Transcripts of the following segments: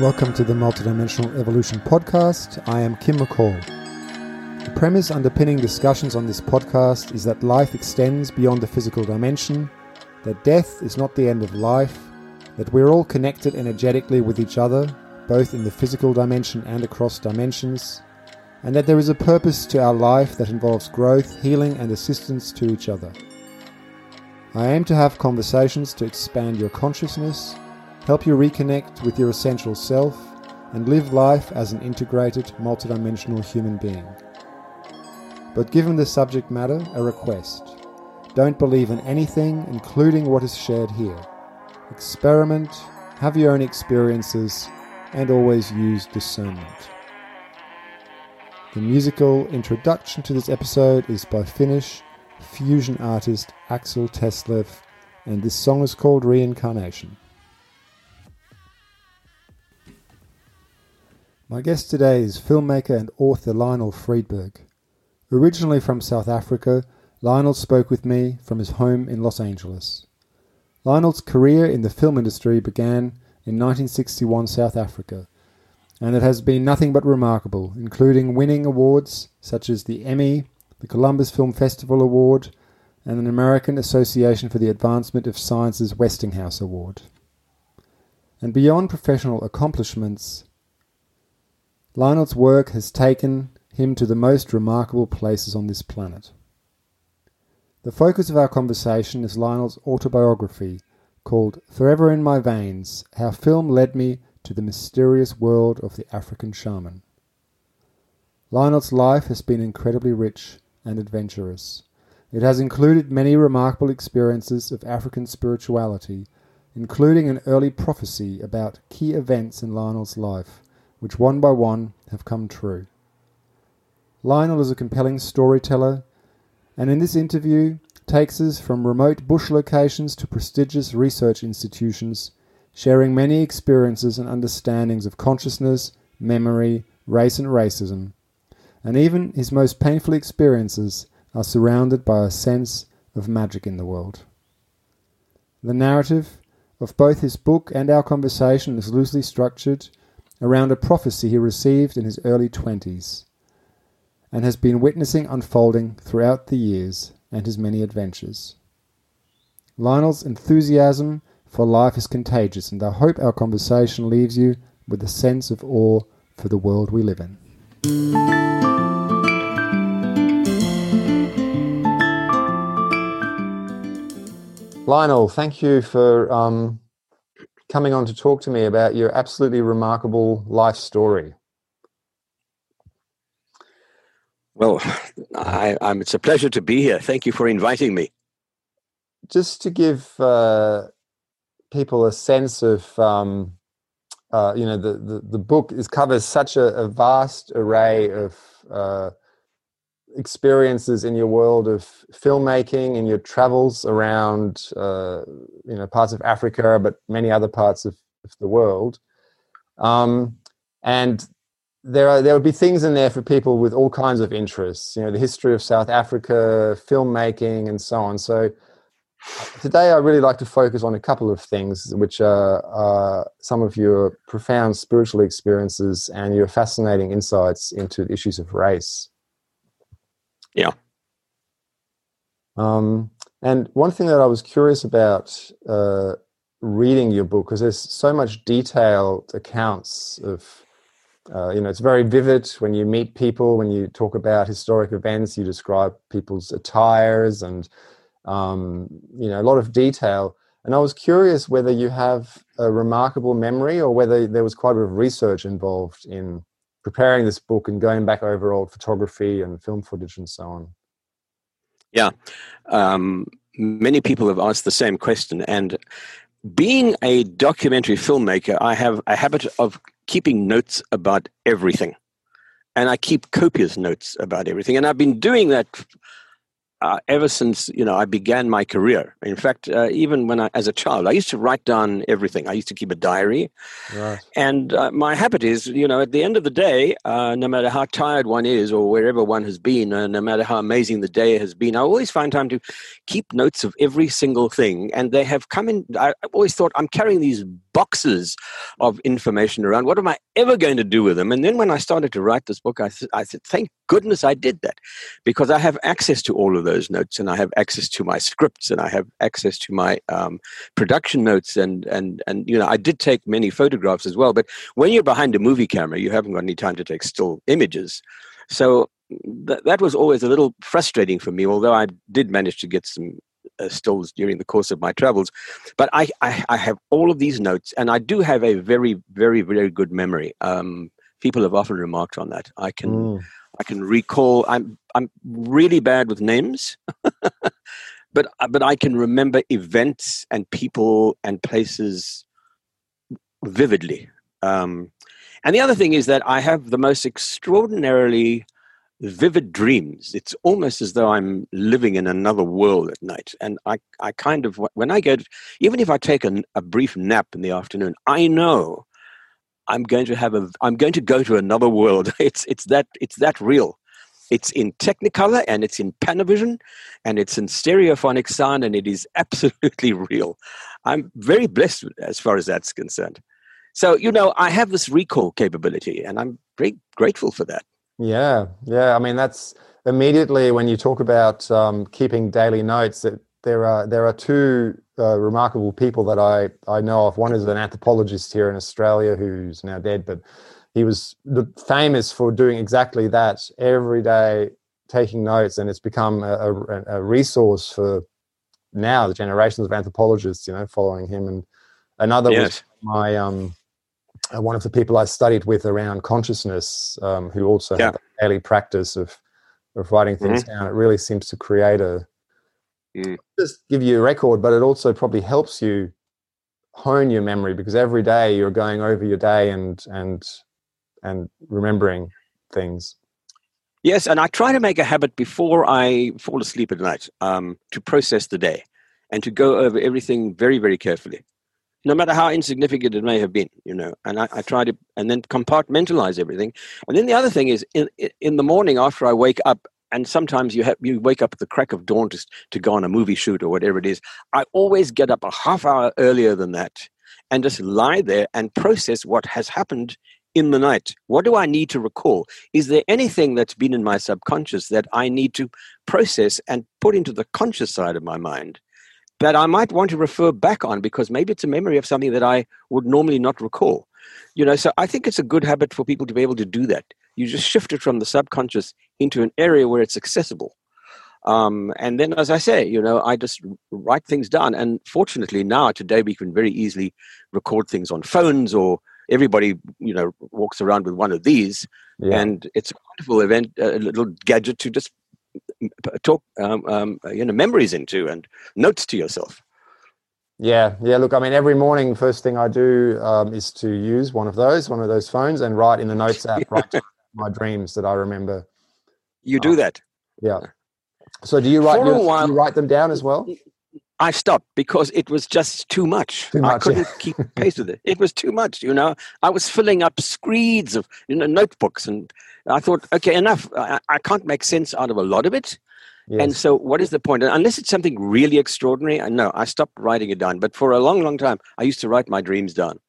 Welcome to the Multidimensional Evolution Podcast. I am Kim McCaul. The premise underpinning discussions on this podcast is that life extends beyond the physical dimension, that death is not the end of life, that we're all connected energetically with each other, both in the physical dimension and across dimensions, and that there is a purpose to our life that involves growth, healing, and assistance to each other. I aim to have conversations to expand your consciousness help you reconnect with your essential self, and live life as an integrated, multidimensional human being. But given the subject matter, a request. Don't believe in anything, including what is shared here. Experiment, have your own experiences, and always use discernment. The musical introduction to this episode is by Finnish fusion artist Axel Teslev, and this song is called Reincarnation. My guest today is filmmaker and author Lionel Friedberg. Originally from South Africa, Lionel spoke with me from his home in Los Angeles. Lionel's career in the film industry began in 1961 South Africa, and it has been nothing but remarkable, including winning awards such as the Emmy, the Columbus Film Festival Award, and an American Association for the Advancement of Science's Westinghouse Award. And beyond professional accomplishments, Lionel's work has taken him to the most remarkable places on this planet. The focus of our conversation is Lionel's autobiography called Forever in My Veins How Film Led Me to the Mysterious World of the African Shaman. Lionel's life has been incredibly rich and adventurous. It has included many remarkable experiences of African spirituality, including an early prophecy about key events in Lionel's life which one by one have come true. Lionel is a compelling storyteller, and in this interview takes us from remote bush locations to prestigious research institutions, sharing many experiences and understandings of consciousness, memory, race, and racism. And even his most painful experiences are surrounded by a sense of magic in the world. The narrative of both his book and our conversation is loosely structured around a prophecy he received in his early 20s and has been witnessing unfolding throughout the years and his many adventures. Lionel's enthusiasm for life is contagious, and I hope our conversation leaves you with a sense of awe for the world we live in. Lionel, thank you for um, coming on to talk to me about your absolutely remarkable life story. Well, I, it's a pleasure to be here. Thank you for inviting me. Just to give uh, people a sense of, um, uh, you know, the, the, the, book is covers such a, a vast array of uh, experiences in your world of filmmaking, in your travels around, uh, you know, parts of Africa, but many other parts of, of the world. Um, and there are there would be things in there for people with all kinds of interests. You know, the history of South Africa, filmmaking, and so on. So today, I really like to focus on a couple of things, which are uh, some of your profound spiritual experiences and your fascinating insights into the issues of race. Yeah. Um, and one thing that I was curious about uh, reading your book, because there's so much detailed accounts of, uh, you know, it's very vivid when you meet people, when you talk about historic events, you describe people's attires and, um, you know, a lot of detail. And I was curious whether you have a remarkable memory or whether there was quite a bit of research involved in preparing this book and going back over old photography and film footage and so on? Yeah, um, many people have asked the same question, and being a documentary filmmaker, I have a habit of keeping notes about everything, and I keep copious notes about everything, and I've been doing that uh, ever since you know I began my career. In fact, uh, even when I, as a child, I used to write down everything. I used to keep a diary, right. and uh, my habit is, you know, at the end of the day, uh, no matter how tired one is or wherever one has been, uh, no matter how amazing the day has been, I always find time to keep notes of every single thing. And they have come in. I, I've always thought I'm carrying these boxes of information around. What am I ever going to do with them? And then when I started to write this book, I, th- I said, thank goodness I did that because I have access to all of those notes and I have access to my scripts and I have access to my um, production notes. And, and, and, you know, I did take many photographs as well. But when you're behind a movie camera, you haven't got any time to take still images. So th- that was always a little frustrating for me, although I did manage to get some uh, stills during the course of my travels. But I, I, I, have all of these notes, and I do have a very, very, very good memory. Um, people have often remarked on that. I can, mm. I can recall. I'm, I'm really bad with names, but but I can remember events and people and places vividly. Um, and the other thing is that I have the most extraordinarily vivid dreams. It's almost as though I'm living in another world at night. And I, I kind of, when I get, even if I take a, a brief nap in the afternoon, I know I'm going to have a, I'm going to go to another world. It's, it's that, it's that real. It's in Technicolor and it's in Panavision and it's in stereophonic sound and it is absolutely real. I'm very blessed as far as that's concerned. So, you know, I have this recall capability and I'm very grateful for that. Yeah, yeah. I mean, that's immediately when you talk about um, keeping daily notes. That there are there are two uh, remarkable people that I I know of. One is an anthropologist here in Australia who's now dead, but he was famous for doing exactly that every day, taking notes, and it's become a, a, a resource for now the generations of anthropologists. You know, following him, and another yes. was my um one of the people I studied with around consciousness, um, who also yeah. had a daily practice of of writing things mm-hmm. down. It really seems to create a mm. just give you a record, but it also probably helps you hone your memory because every day you're going over your day and and and remembering things. Yes, and I try to make a habit before I fall asleep at night um, to process the day and to go over everything very, very carefully no matter how insignificant it may have been, you know. And I, I, try to, and then compartmentalize everything. And then the other thing is, in in the morning after I wake up, and sometimes you have you wake up at the crack of dawn to to go on a movie shoot or whatever it is. I always get up a half hour earlier than that, and just lie there and process what has happened in the night. What do I need to recall? Is there anything that's been in my subconscious that I need to process and put into the conscious side of my mind? That I might want to refer back on because maybe it's a memory of something that I would normally not recall. You know, so I think it's a good habit for people to be able to do that. You just shift it from the subconscious into an area where it's accessible. Um, and then, as I say, you know, I just write things down. And fortunately, now today we can very easily record things on phones, or everybody, you know, walks around with one of these, yeah. and it's a wonderful event, a little gadget to just talk um, um, you know memories into and notes to yourself. Yeah yeah look i mean every morning first thing i do um, is to use one of those one of those phones and write in the notes app write my dreams that i remember. You do that? yeah. So do you write your, while, do you write them down as well I stopped because it was just too much. Too much I couldn't yeah. keep pace with it. It was too much, you know. I was filling up screeds of you know notebooks, and I thought, okay, enough. I, I can't make sense out of a lot of it. Yes. And so, what is the point? Unless it's something really extraordinary, I know I stopped writing it down. But for a long, long time, I used to write my dreams down,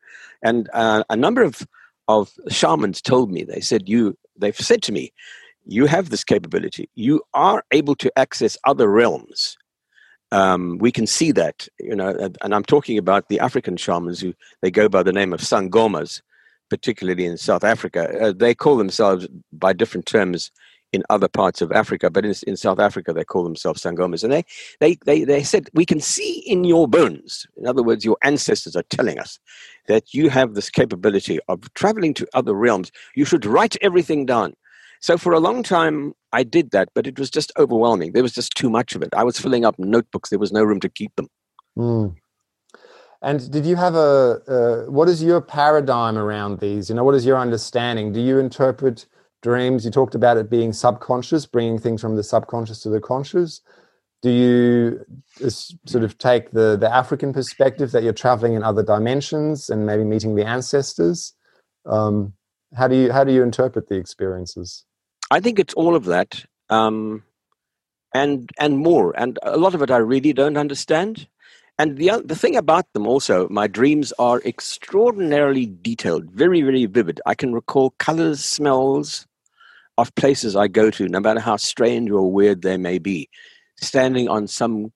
and uh, a number of of shamans told me they said you they've said to me, you have this capability. You are able to access other realms um, we can see that, you know, and I'm talking about the African shamans who they go by the name of sangomas, particularly in South Africa. Uh, they call themselves by different terms in other parts of Africa, but in, in South Africa they call themselves sangomas. And they, they, they, they said, we can see in your bones, in other words, your ancestors are telling us that you have this capability of traveling to other realms. You should write everything down. So for a long time, I did that, but it was just overwhelming. There was just too much of it. I was filling up notebooks. There was no room to keep them. Mm. And did you have a, uh, what is your paradigm around these? You know, what is your understanding? Do you interpret dreams? You talked about it being subconscious, bringing things from the subconscious to the conscious. Do you sort of take the, the African perspective that you're traveling in other dimensions and maybe meeting the ancestors? Um, how do you how do you interpret the experiences? I think it's all of that, um, and and more, and a lot of it I really don't understand. And the, the thing about them also, my dreams are extraordinarily detailed, very, very vivid. I can recall colors, smells of places I go to, no matter how strange or weird they may be. Standing on some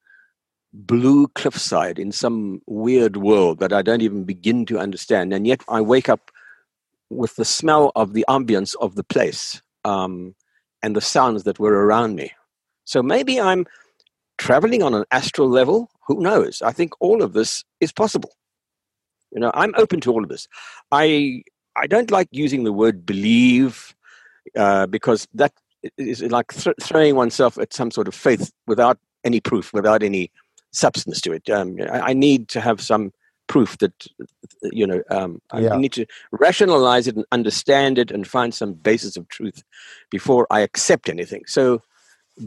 blue cliffside in some weird world that I don't even begin to understand. And yet I wake up with the smell of the ambience of the place um, and the sounds that were around me. So maybe I'm traveling on an astral level. Who knows? I think all of this is possible. You know, I'm open to all of this. I I don't like using the word believe uh, because that is like th- throwing oneself at some sort of faith without any proof, without any substance to it. Um, I, I, need to have some proof that you know um, yeah. I need to rationalize it and understand it and find some basis of truth before I accept anything. So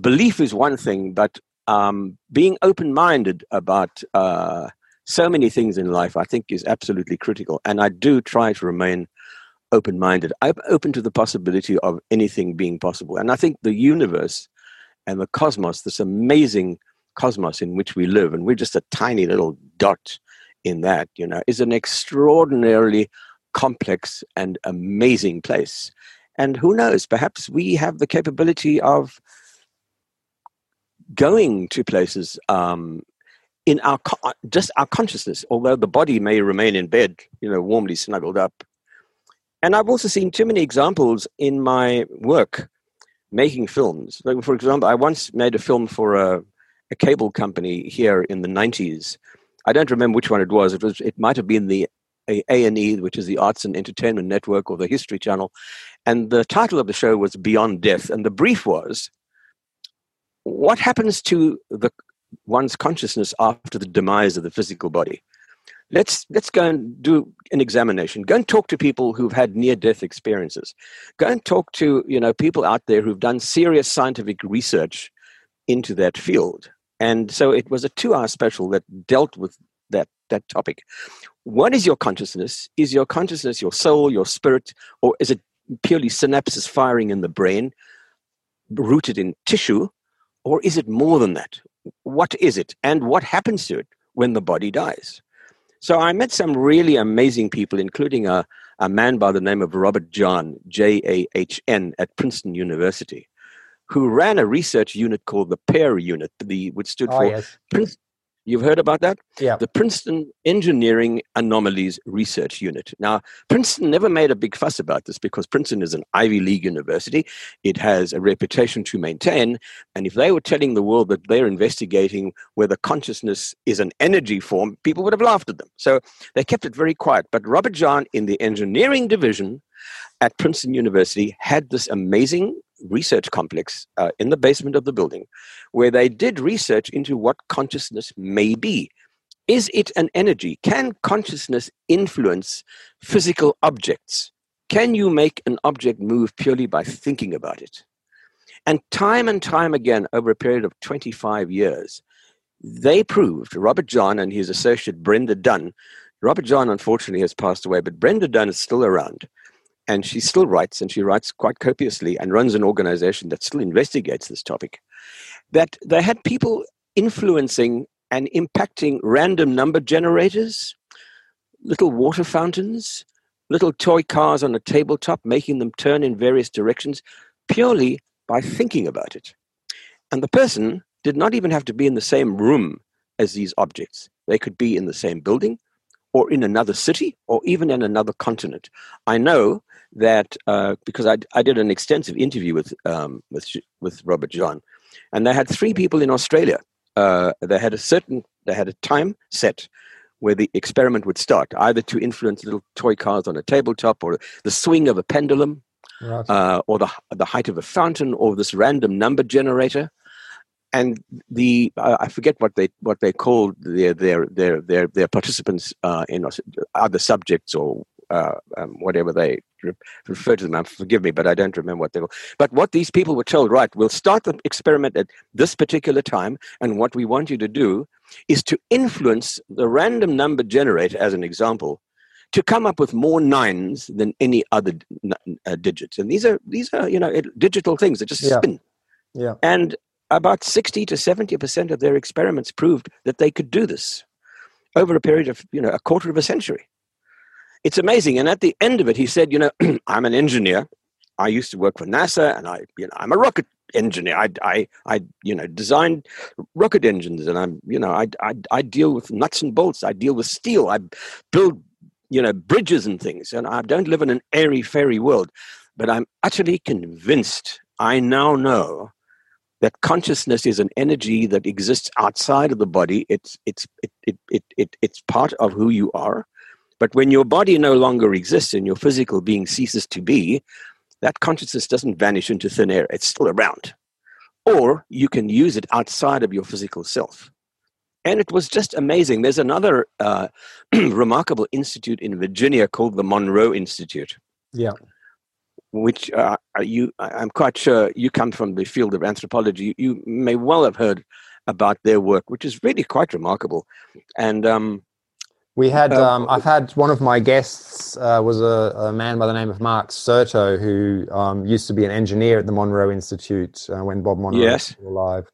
belief is one thing, but um, being open-minded about uh, so many things in life, I think, is absolutely critical. And I do try to remain open-minded. I'm open to the possibility of anything being possible, and I think the universe and the cosmos, this amazing cosmos in which we live, and we're just a tiny little dot in that, you know, is an extraordinarily complex and amazing place. And who knows, perhaps we have the capability of going to places um, in our just our consciousness, although the body may remain in bed, you know, warmly snuggled up. And I've also seen too many examples in my work making films. Like for example, I once made a film for a a cable company here in the 90s. I don't remember which one it was. It was it might have been the A and E, which is the Arts and Entertainment Network, or the History Channel, and the title of the show was Beyond Death, and the brief was, "What happens to the one's consciousness after the demise of the physical body?" Let's let's go and do an examination. Go and talk to people who've had near-death experiences. Go and talk to you know people out there who've done serious scientific research into that field and so it was a two hour special that dealt with that, that topic. What is your consciousness? Is your consciousness your soul, your spirit, or is it purely synapses firing in the brain, rooted in tissue, or is it more than that? What is it? And what happens to it when the body dies? So I met some really amazing people, including a, a man by the name of Robert Jahn, J A H N, at Princeton University who ran a research unit called the PEAR unit, the which stood oh, for yes. Prince, You've heard about that? Yeah. The Princeton Engineering Anomalies Research Unit. Now, Princeton never made a big fuss about this because Princeton is an Ivy League university. It has a reputation to maintain. And if they were telling the world that they're investigating whether consciousness is an energy form, people would have laughed at them. So they kept it very quiet. But Robert Jahn in the engineering division at Princeton University had this amazing research complex uh, in the basement of the building where they did research into what consciousness may be. Is it an energy? Can consciousness influence physical objects? Can you make an object move purely by thinking about it? And time and time again, over a period of 25 years, they proved, Robert Jahn and his associate Brenda Dunne, Robert Jahn unfortunately has passed away, but Brenda Dunne is still around and she still writes and she writes quite copiously and runs an organization that still investigates this topic that they had people influencing and impacting random number generators little water fountains little toy cars on a tabletop making them turn in various directions purely by thinking about it and the person did not even have to be in the same room as these objects they could be in the same building or in another city or even in another continent. I know that uh, because I, I did an extensive interview with, um, with, with Robert Jahn, and they had three people in Australia. Uh, they had a certain, they had a time set where the experiment would start, either to influence little toy cars on a tabletop or the swing of a pendulum. Right. Uh, or the the height of a fountain, or this random number generator, and the uh, I forget what they what they called their their their their, their participants uh, in other subjects or uh, um, whatever they re- refer to them. Um, forgive me, but I don't remember what they were. But what these people were told, right? We'll start the experiment at this particular time, and what we want you to do is to influence the random number generator, as an example, to come up with more nines than any other uh, digits. And these are these are you know digital things that just yeah. spin. Yeah. And about 60 to 70% of their experiments proved that they could do this. over a period of you know a quarter of a century. It's amazing. And at the end of it, he said, "You know, I'm an engineer. I used to work for NASA, and I, you know, I'm a rocket engineer. I, I, I, you know, designed rocket engines, and I'm, you know, I, I, I deal with nuts and bolts. I deal with steel. I build, you know, bridges and things. And I don't live in an airy fairy world, but I'm utterly convinced. I now know that consciousness is an energy that exists outside of the body. It's, it's, it, it, it, it, it's part of who you are. But when your body no longer exists and your physical being ceases to be, that consciousness doesn't vanish into thin air, it's still around. Or you can use it outside of your physical self. And it was just amazing. There's another uh, remarkable institute in Virginia called the Monroe Institute. Yeah. Which uh, you, I'm quite sure you come from the field of anthropology. You may well have heard about their work, which is really quite remarkable. And um, we had, uh, um, I've had one of my guests uh, was a, a, man by the name of Mark Serto, who um, used to be an engineer at the Monroe Institute uh, when Bob Monroe yes. was alive.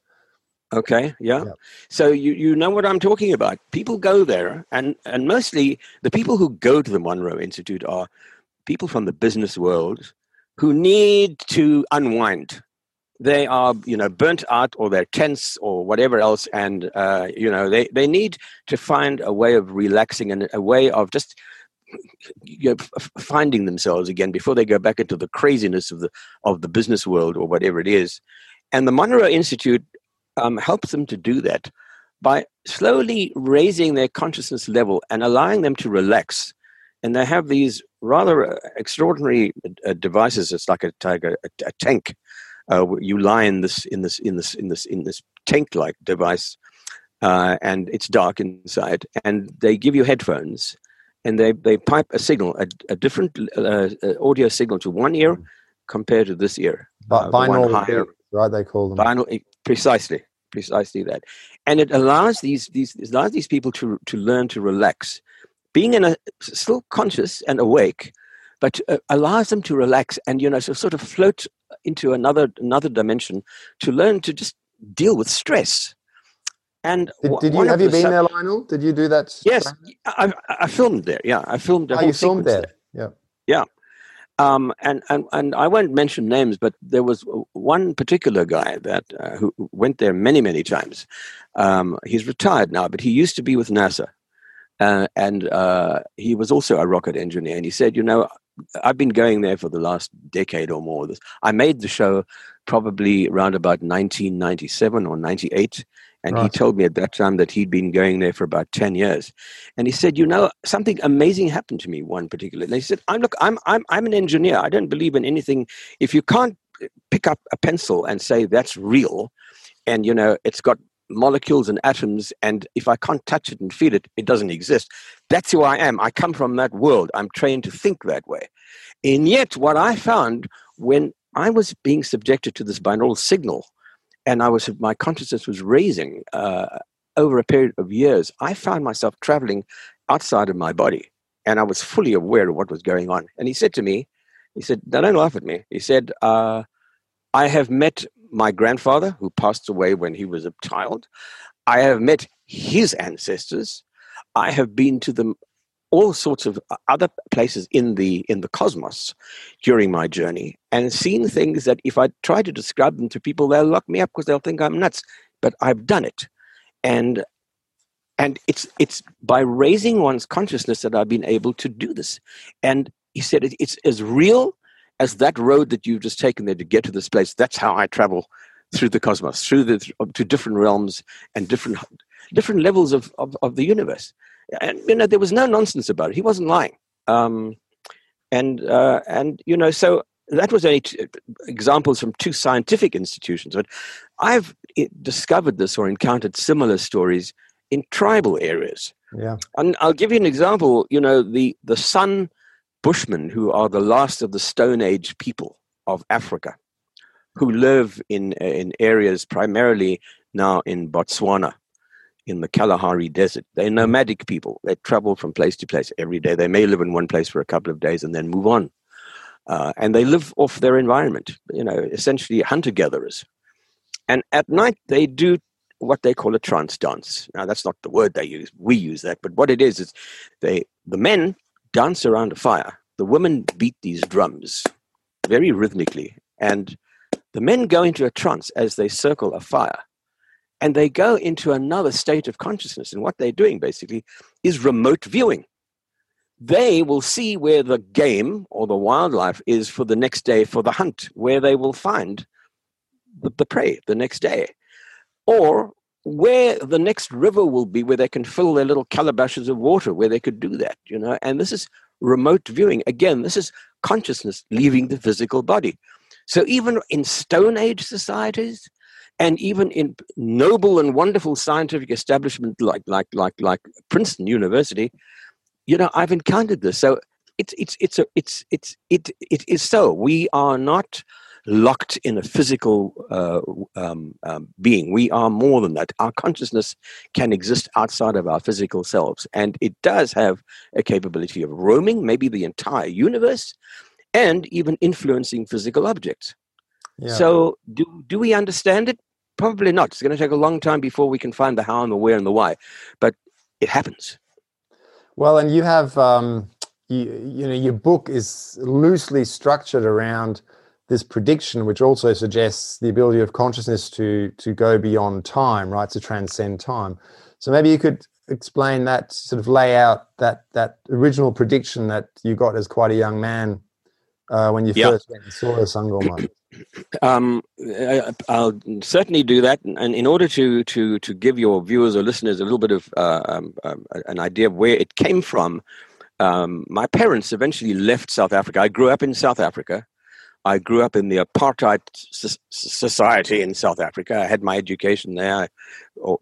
Okay, yeah. yeah. So you, you know what I'm talking about. People go there, and, and mostly the people who go to the Monroe Institute are people from the business world who need to unwind they are you know burnt out or they're tense or whatever else and uh, you know they, they need to find a way of relaxing and a way of just you know, finding themselves again before they go back into the craziness of the of the business world or whatever it is. And the monroe institute um, helps them to do that by slowly raising their consciousness level and allowing them to relax. And they have these rather uh, extraordinary uh, devices. It's like a, a, a tank uh, you lie in this in this in this in this in this tank-like device, uh, and it's dark inside. And they give you headphones, and they they pipe a signal, a, a different uh, uh audio signal to one ear compared to this ear. But uh, binaural, higher, right? They call them binaural, eh, precisely, precisely that, and it allows these these allows these people to to learn to relax, being in a still conscious and awake, but uh, allows them to relax and you know so sort of float into another another dimension to learn to just deal with stress. And did, did you have you been sub- there, Lionel? Did you do that? Yes, I, I, filmed there. Yeah, I filmed. Oh, you filmed there. there. Yeah, yeah. Um, and, and and I won't mention names, but there was one particular guy that uh, who went there many many times. Um, he's retired now, but he used to be with NASA, uh, and uh, he was also a rocket engineer. And he said, you know, I've been going there for the last decade or more. I made the show probably around about 1997 or 98. And right. he told me at that time that he'd been going there for about 10 years. And he said, you know, something amazing happened to me one particular. And he said, I'm, look, I'm, I'm, I'm an engineer. I don't believe in anything. If you can't eh, pick up a pencil and say that's real, and, you know, it's got molecules and atoms, and if I can't touch it and feel it, it doesn't exist. That's who I am. I come from that world. I'm trained to think that way. And yet, what I found when I was being subjected to this binaural signal, and I was my consciousness was raising uh, over a period of years, I found myself traveling outside of my body, and I was fully aware of what was going on. And he said to me, he said, "Now don't laugh at me." He said, uh, "I have met my grandfather, who passed away when he was a child. I have met his ancestors. I have been to them all sorts of other places in the in the cosmos during my journey and seen things that if I try to describe them to people, they'll lock me up because they'll think I'm nuts. But I've done it, and and it's it's by raising one's consciousness that I've been able to do this. And he said it, it's as real as that road that you've just taken there to get to this place, that's how I travel through the cosmos, through the to different realms and different different levels of, of, of the universe. And you know, there was no nonsense about it. He wasn't lying. Um, and uh, and you know, so that was only t- examples from two scientific institutions. But I've eh, discovered this or encountered similar stories in tribal areas. Yeah. And I'll give you an example. You know, the the San Bushmen, who are the last of the Stone Age people of Africa, who live in, in areas primarily now in Botswana, in the Kalahari Desert. They're nomadic people. They travel from place to place every day. They may live in one place for a couple of days and then move on. Uh, and they live off their environment, you know, essentially hunter gatherers. And at night, they do what they call a trance dance. Now, that's not the word they use. We use that. But what it is, is they, the men dance around a fire. The women beat these drums very rhythmically. And the men go into a trance as they circle a fire. And they go into another state of consciousness. And what they're doing basically is remote viewing. They will see where the game or the wildlife is for the next day for the hunt, where they will find the, the prey the next day. Or where the next river will be where they can fill their little calabashes of water where they could do that you know? And this is remote viewing. Again this is consciousness leaving the physical body. So even in stone age societies and even in noble and wonderful scientific establishment like like like like princeton university you know i've encountered this. So it's it's it's a, it's it's it it is so. We are not locked in a physical uh, um, um, being. We are more than that. Our consciousness can exist outside of our physical selves, and it does have a capability of roaming, maybe the entire universe, and even influencing physical objects. Yeah. So, do do we understand it? Probably not. It's going to take a long time before we can find the how and the where and the why, but it happens. Well, and you have. Um, you, you know, your book is loosely structured around this prediction, which also suggests the ability of consciousness to to go beyond time, right, to transcend time. So maybe you could explain that, sort of lay out that that original prediction that you got as quite a young man uh, when you yep. first went and saw the Sangoma. Um, I'll certainly do that, and in order to to to give your viewers or listeners a little bit of uh, um, um, an idea of where it came from, um, my parents eventually left South Africa. I grew up in South Africa. I grew up in the apartheid society in South Africa. I had my education there.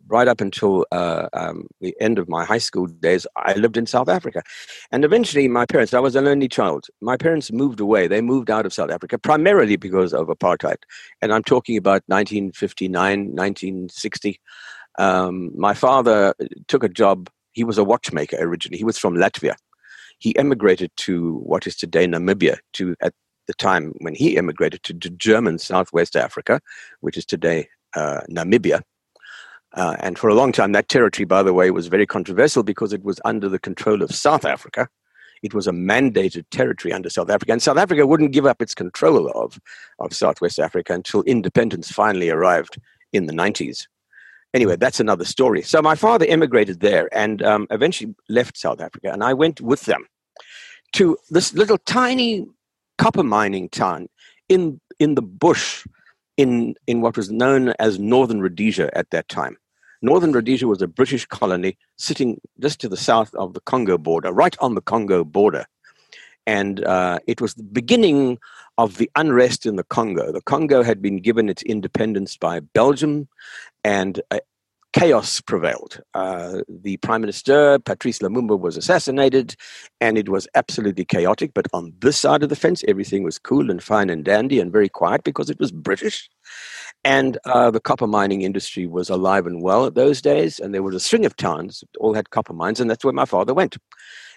Right up until uh, um, the end of my high school days, I lived in South Africa. And eventually, my parents, I was an only child, my parents moved away. They moved out of South Africa primarily because of apartheid. And I'm talking about 1959, 1960. Um, my father took a job, he was a watchmaker originally, he was from Latvia he emigrated to what is today Namibia to at the time when he immigrated to, to German Southwest Africa, which is today uh, Namibia. Uh, and for a long time, that territory, by the way, was very controversial because it was under the control of South Africa. It was a mandated territory under South Africa, and South Africa wouldn't give up its control of, of Southwest Africa until independence finally arrived in the 90s. Anyway, that's another story. So my father immigrated there and um, eventually left South Africa, and I went with them to this little tiny copper mining town in in the bush in in what was known as Northern Rhodesia at that time. Northern Rhodesia was a British colony sitting just to the south of the Congo border, right on the Congo border. And uh, it was the beginning of the unrest in the Congo. The Congo had been given its independence by Belgium, and uh, chaos prevailed. Uh, the prime minister, Patrice Lumumba, was assassinated, and it was absolutely chaotic. But on this side of the fence, everything was cool and fine and dandy and very quiet because it was British. And uh, the copper mining industry was alive and well at those days, and there was a string of towns that all had copper mines, and that's where my father went.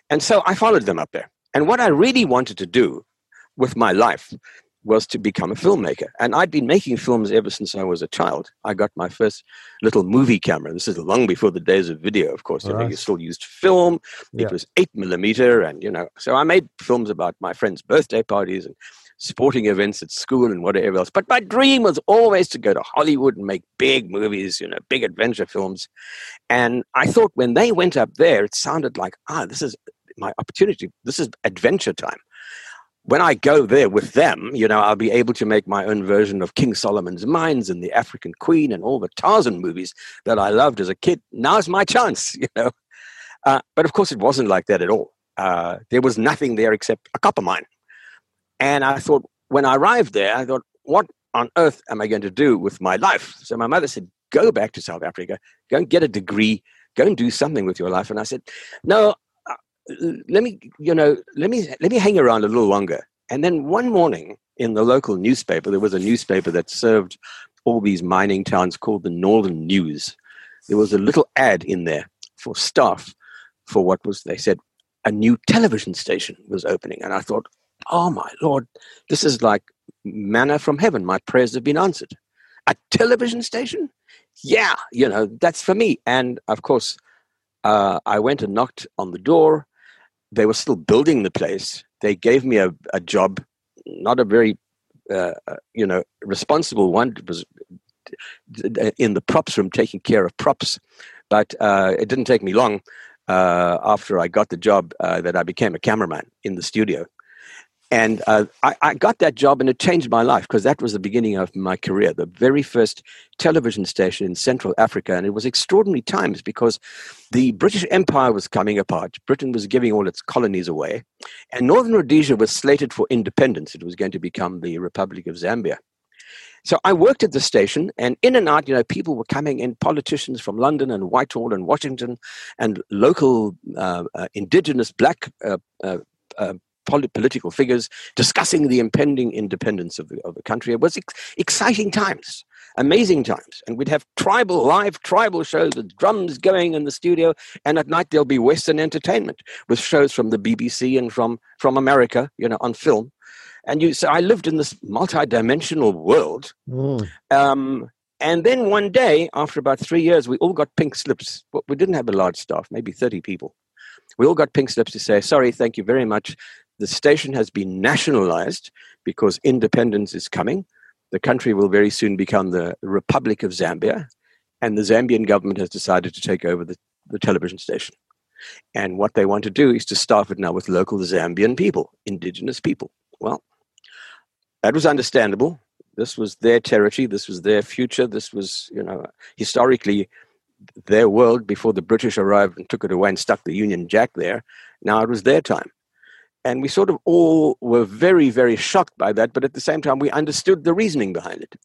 And so I followed them up there. And what I really wanted to do with my life was to become a filmmaker. And I'd been making films ever since I was a child. I got my first little movie camera. This is long before the days of video, of course. You, know, you still used film. Yeah. It was eight millimeter. And, you know, so I made films about my friends' birthday parties and sporting events at school and whatever else. But my dream was always to go to Hollywood and make big movies, you know, big adventure films. And I thought when they went up there, it sounded like, ah, this is my opportunity. This is adventure time when I go there with them, you know, I'll be able to make my own version of King Solomon's Mines and the African Queen and all the Tarzan movies that I loved as a kid. Now's my chance, you know. Uh, but of course, it wasn't like that at all. Uh, there was nothing there except a copper mine. And I thought, when I arrived there, I thought, what on earth am I going to do with my life? So my mother said, go back to South Africa, go and get a degree, go and do something with your life. And I said, no, let me, you know, let me let me hang around a little longer. And then one morning in the local newspaper, there was a newspaper that served all these mining towns called the Northern News. There was a little ad in there for staff for what was they said a new television station was opening, and I thought, oh my lord, this is like manna from heaven. My prayers have been answered. A television station? yeah, you know, that's for me. And of course, uh, I went and knocked on the door. They were still building the place. They gave me a, a job, not a very, uh, uh you know, responsible one. It was in the props room taking care of props. But uh, it didn't take me long uh, after I got the job uh, that I became a cameraman in the studio. And uh, I, I, got that job and it changed my life because that was the beginning of my career, the very first television station in Central Africa. And it was extraordinary times because the British Empire was coming apart. Britain was giving all its colonies away. And Northern Rhodesia was slated for independence. It was going to become the Republic of Zambia. So I worked at the station, and in and out, you know, people were coming in, politicians from London and Whitehall and Washington, and local uh, uh, indigenous black uh, uh, uh political figures discussing the impending independence of the, of the country. It was ex- exciting times, amazing times. And we'd have tribal, live tribal shows with drums going in the studio. And at night, there'll be Western entertainment with shows from the BBC and from, from America, you know, on film and you so i lived in this multi-dimensional world mm. um, and then one day after about three years we all got pink slips but we didn't have a large staff maybe 30 people we all got pink slips to say sorry thank you very much the station has been nationalized because independence is coming the country will very soon become the republic of zambia and the zambian government has decided to take over the, the television station and what they want to do is to staff it now with local zambian people indigenous people well that was understandable. This was their territory. This was their future. This was, you know, historically their world before the British arrived and took it away and stuck the Union Jack there. Now it was their time. And we sort of all were very, very shocked by that, but at the same time, we understood the reasoning behind it.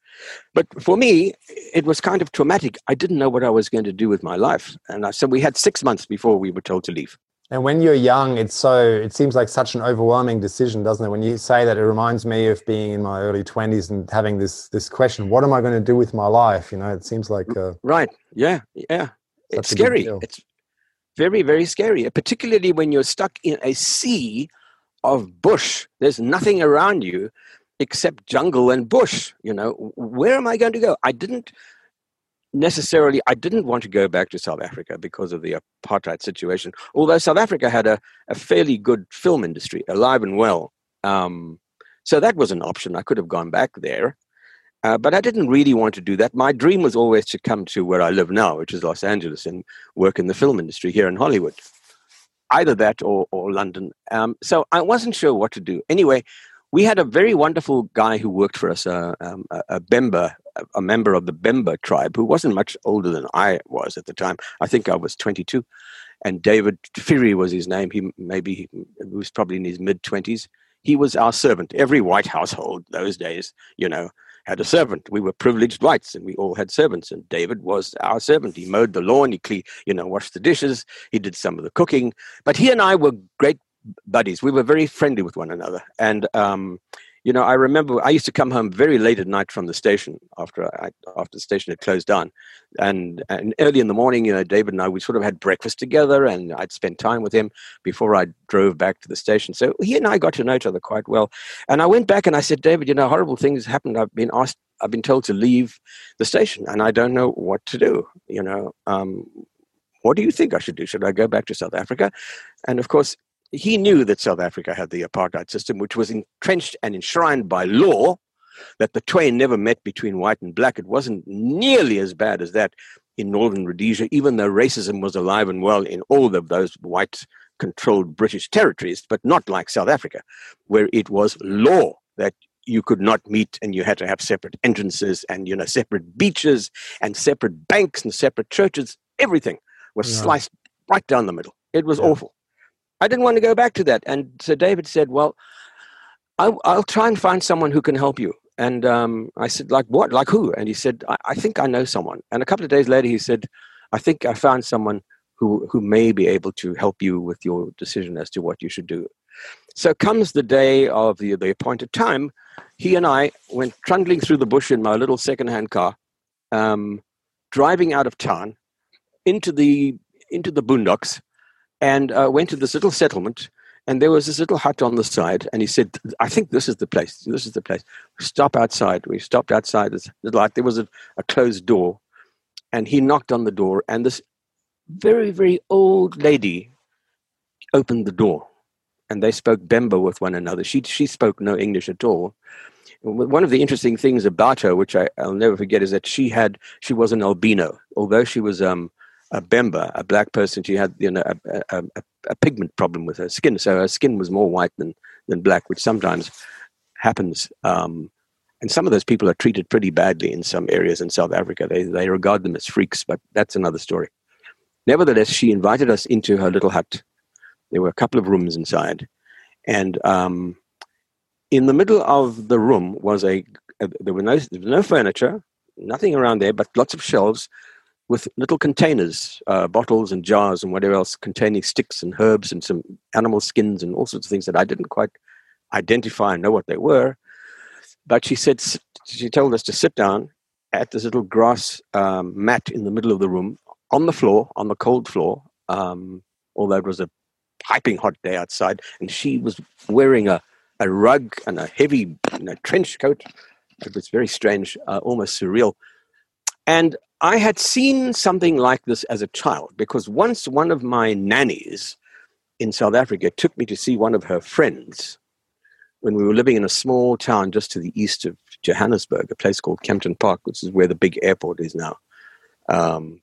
But for me, it was kind of traumatic. I didn't know what I was going to do with my life. And I, so we had six months before we were told to leave. And when you're young, it's so it seems like such an overwhelming decision, doesn't it? When you say that, it reminds me of being in my early twenties and having this this question: What am I going to do with my life? You know, it seems like uh, right, yeah, yeah. It's scary. It's very, very scary, particularly when you're stuck in a sea of bush. There's nothing around you except jungle and bush. You know, where am I going to go? I didn't necessarily, I didn't want to go back to South Africa because of the apartheid situation, although South Africa had a, a fairly good film industry, alive and well. Um, so that was an option. I could have gone back there. Uh, but I didn't really want to do that. My dream was always to come to where I live now, which is Los Angeles, and work in the film industry here in Hollywood. Either that or, or London. Um, so I wasn't sure what to do. Anyway, we had a very wonderful guy who worked for us, uh, um, a, a Bemba, a member of the Bemba tribe, who wasn't much older than I was at the time. I think I was 22. And David Phiri was his name. He maybe he was probably in his mid 20s. He was our servant. Every white household those days, you know, had a servant. We were privileged whites, and we all had servants. And David was our servant. He mowed the lawn. He, clean, you know, washed the dishes. He did some of the cooking. But he and I were great buddies. We were very friendly with one another. And, um, you know, I remember I used to come home very late at night from the station after I, after the station had closed down, and and early in the morning, you know, David and I we sort of had breakfast together, and I'd spend time with him before I drove back to the station. So he and I got to know each other quite well. And I went back and I said, David, you know, horrible things happened. I've been asked, I've been told to leave the station, and I don't know what to do. You know, um, what do you think I should do? Should I go back to South Africa? And of course, he knew that South Africa had the apartheid system, which was entrenched and enshrined by law, that the twain never met between white and black. It wasn't nearly as bad as that in northern Rhodesia, even though racism was alive and well in all of those white controlled British territories, but not like South Africa, where it was law that you could not meet and you had to have separate entrances and you know separate beaches and separate banks and separate churches everything was yeah. sliced right down the middle it was yeah. awful I didn't want to go back to that. And so David said, Well, I'll, I'll try and find someone who can help you. And um, I said, Like what? Like who? And he said, I, I think I know someone. And a couple of days later, he said, I think I found someone who, who may be able to help you with your decision as to what you should do. So comes the day of the, the appointed time. He and I went trundling through the bush in my little second-hand car, um, driving out of town into the into the boondocks, and uh, went to this little settlement and there was this little hut on the side and he said i think this is the place this is the place stop outside we stopped outside this little hut there was a, a closed door and he knocked on the door, and this very, very old lady opened the door, and they spoke Bemba with one another. She, she spoke no English at all. One of the interesting things about her, which I, will never forget, is that she had she was an albino. Although she was um, a Bemba, a black person, she had you know a, a, a, a pigment problem with her skin, so her skin was more white than than black, which sometimes happens. Um, and some of those people are treated pretty badly in some areas in South Africa. They, they regard them as freaks, but that's another story. Nevertheless, she invited us into her little hut. There were a couple of rooms inside. And um, in the middle of the room was a, there, were no, there was no furniture, nothing around there, but lots of shelves with little containers, uh, bottles and jars and whatever else containing sticks and herbs and some animal skins and all sorts of things that I didn't quite identify and know what they were. But she said, she told us to sit down at this little grass um, mat in the middle of the room on the floor, on the cold floor, um, although it was a piping hot day outside. And she was wearing a, a rug and a heavy you know, trench coat. It was very strange, uh, almost surreal. And I had seen something like this as a child because once one of my nannies in South Africa took me to see one of her friends when we were living in a small town just to the east of Johannesburg, a place called Kempton Park, which is where the big airport is now. Um,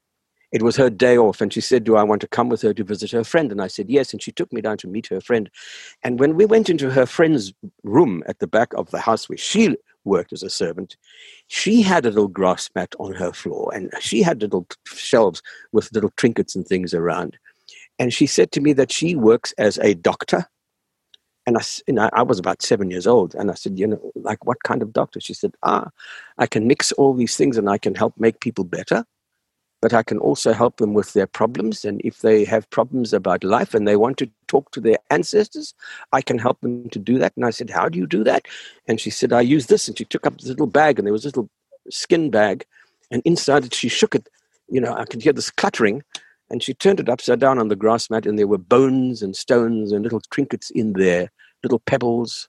it was her day off, and she said, Do I want to come with her to visit her friend? And I said, Yes. And she took me down to meet her friend. And when we went into her friend's room at the back of the house where she worked as a servant, she had a little grass mat on her floor, and she had little shelves with little trinkets and things around. And she said to me that she works as a doctor and I, know, I was about seven years old, and I said, you know, like what kind of doctor? She said, ah, I can mix all these things, and I can help make people better, but I can also help them with their problems. And if they have problems about life and they want to talk to their ancestors, I can help them to do that. And I said, how do you do that? And she said, I use this. And she took up this little bag, and there was this little skin bag, and inside it, she shook it. You know, I could hear this cluttering, and she turned it upside down on the grass mat, and there were bones and stones and little trinkets in there, little pebbles.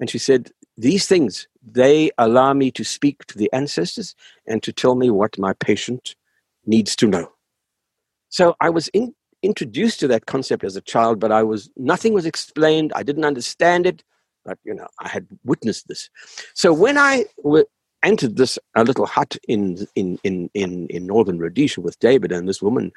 And she said, These things, they allow me to speak to the ancestors and to tell me what my patient needs to know. So I was in, introduced to that concept as a child, but I was nothing was explained. I didn't understand it, but you know, I had witnessed this. So when I w- entered this a little hut in in in in, in northern Rhodesia with David, and this woman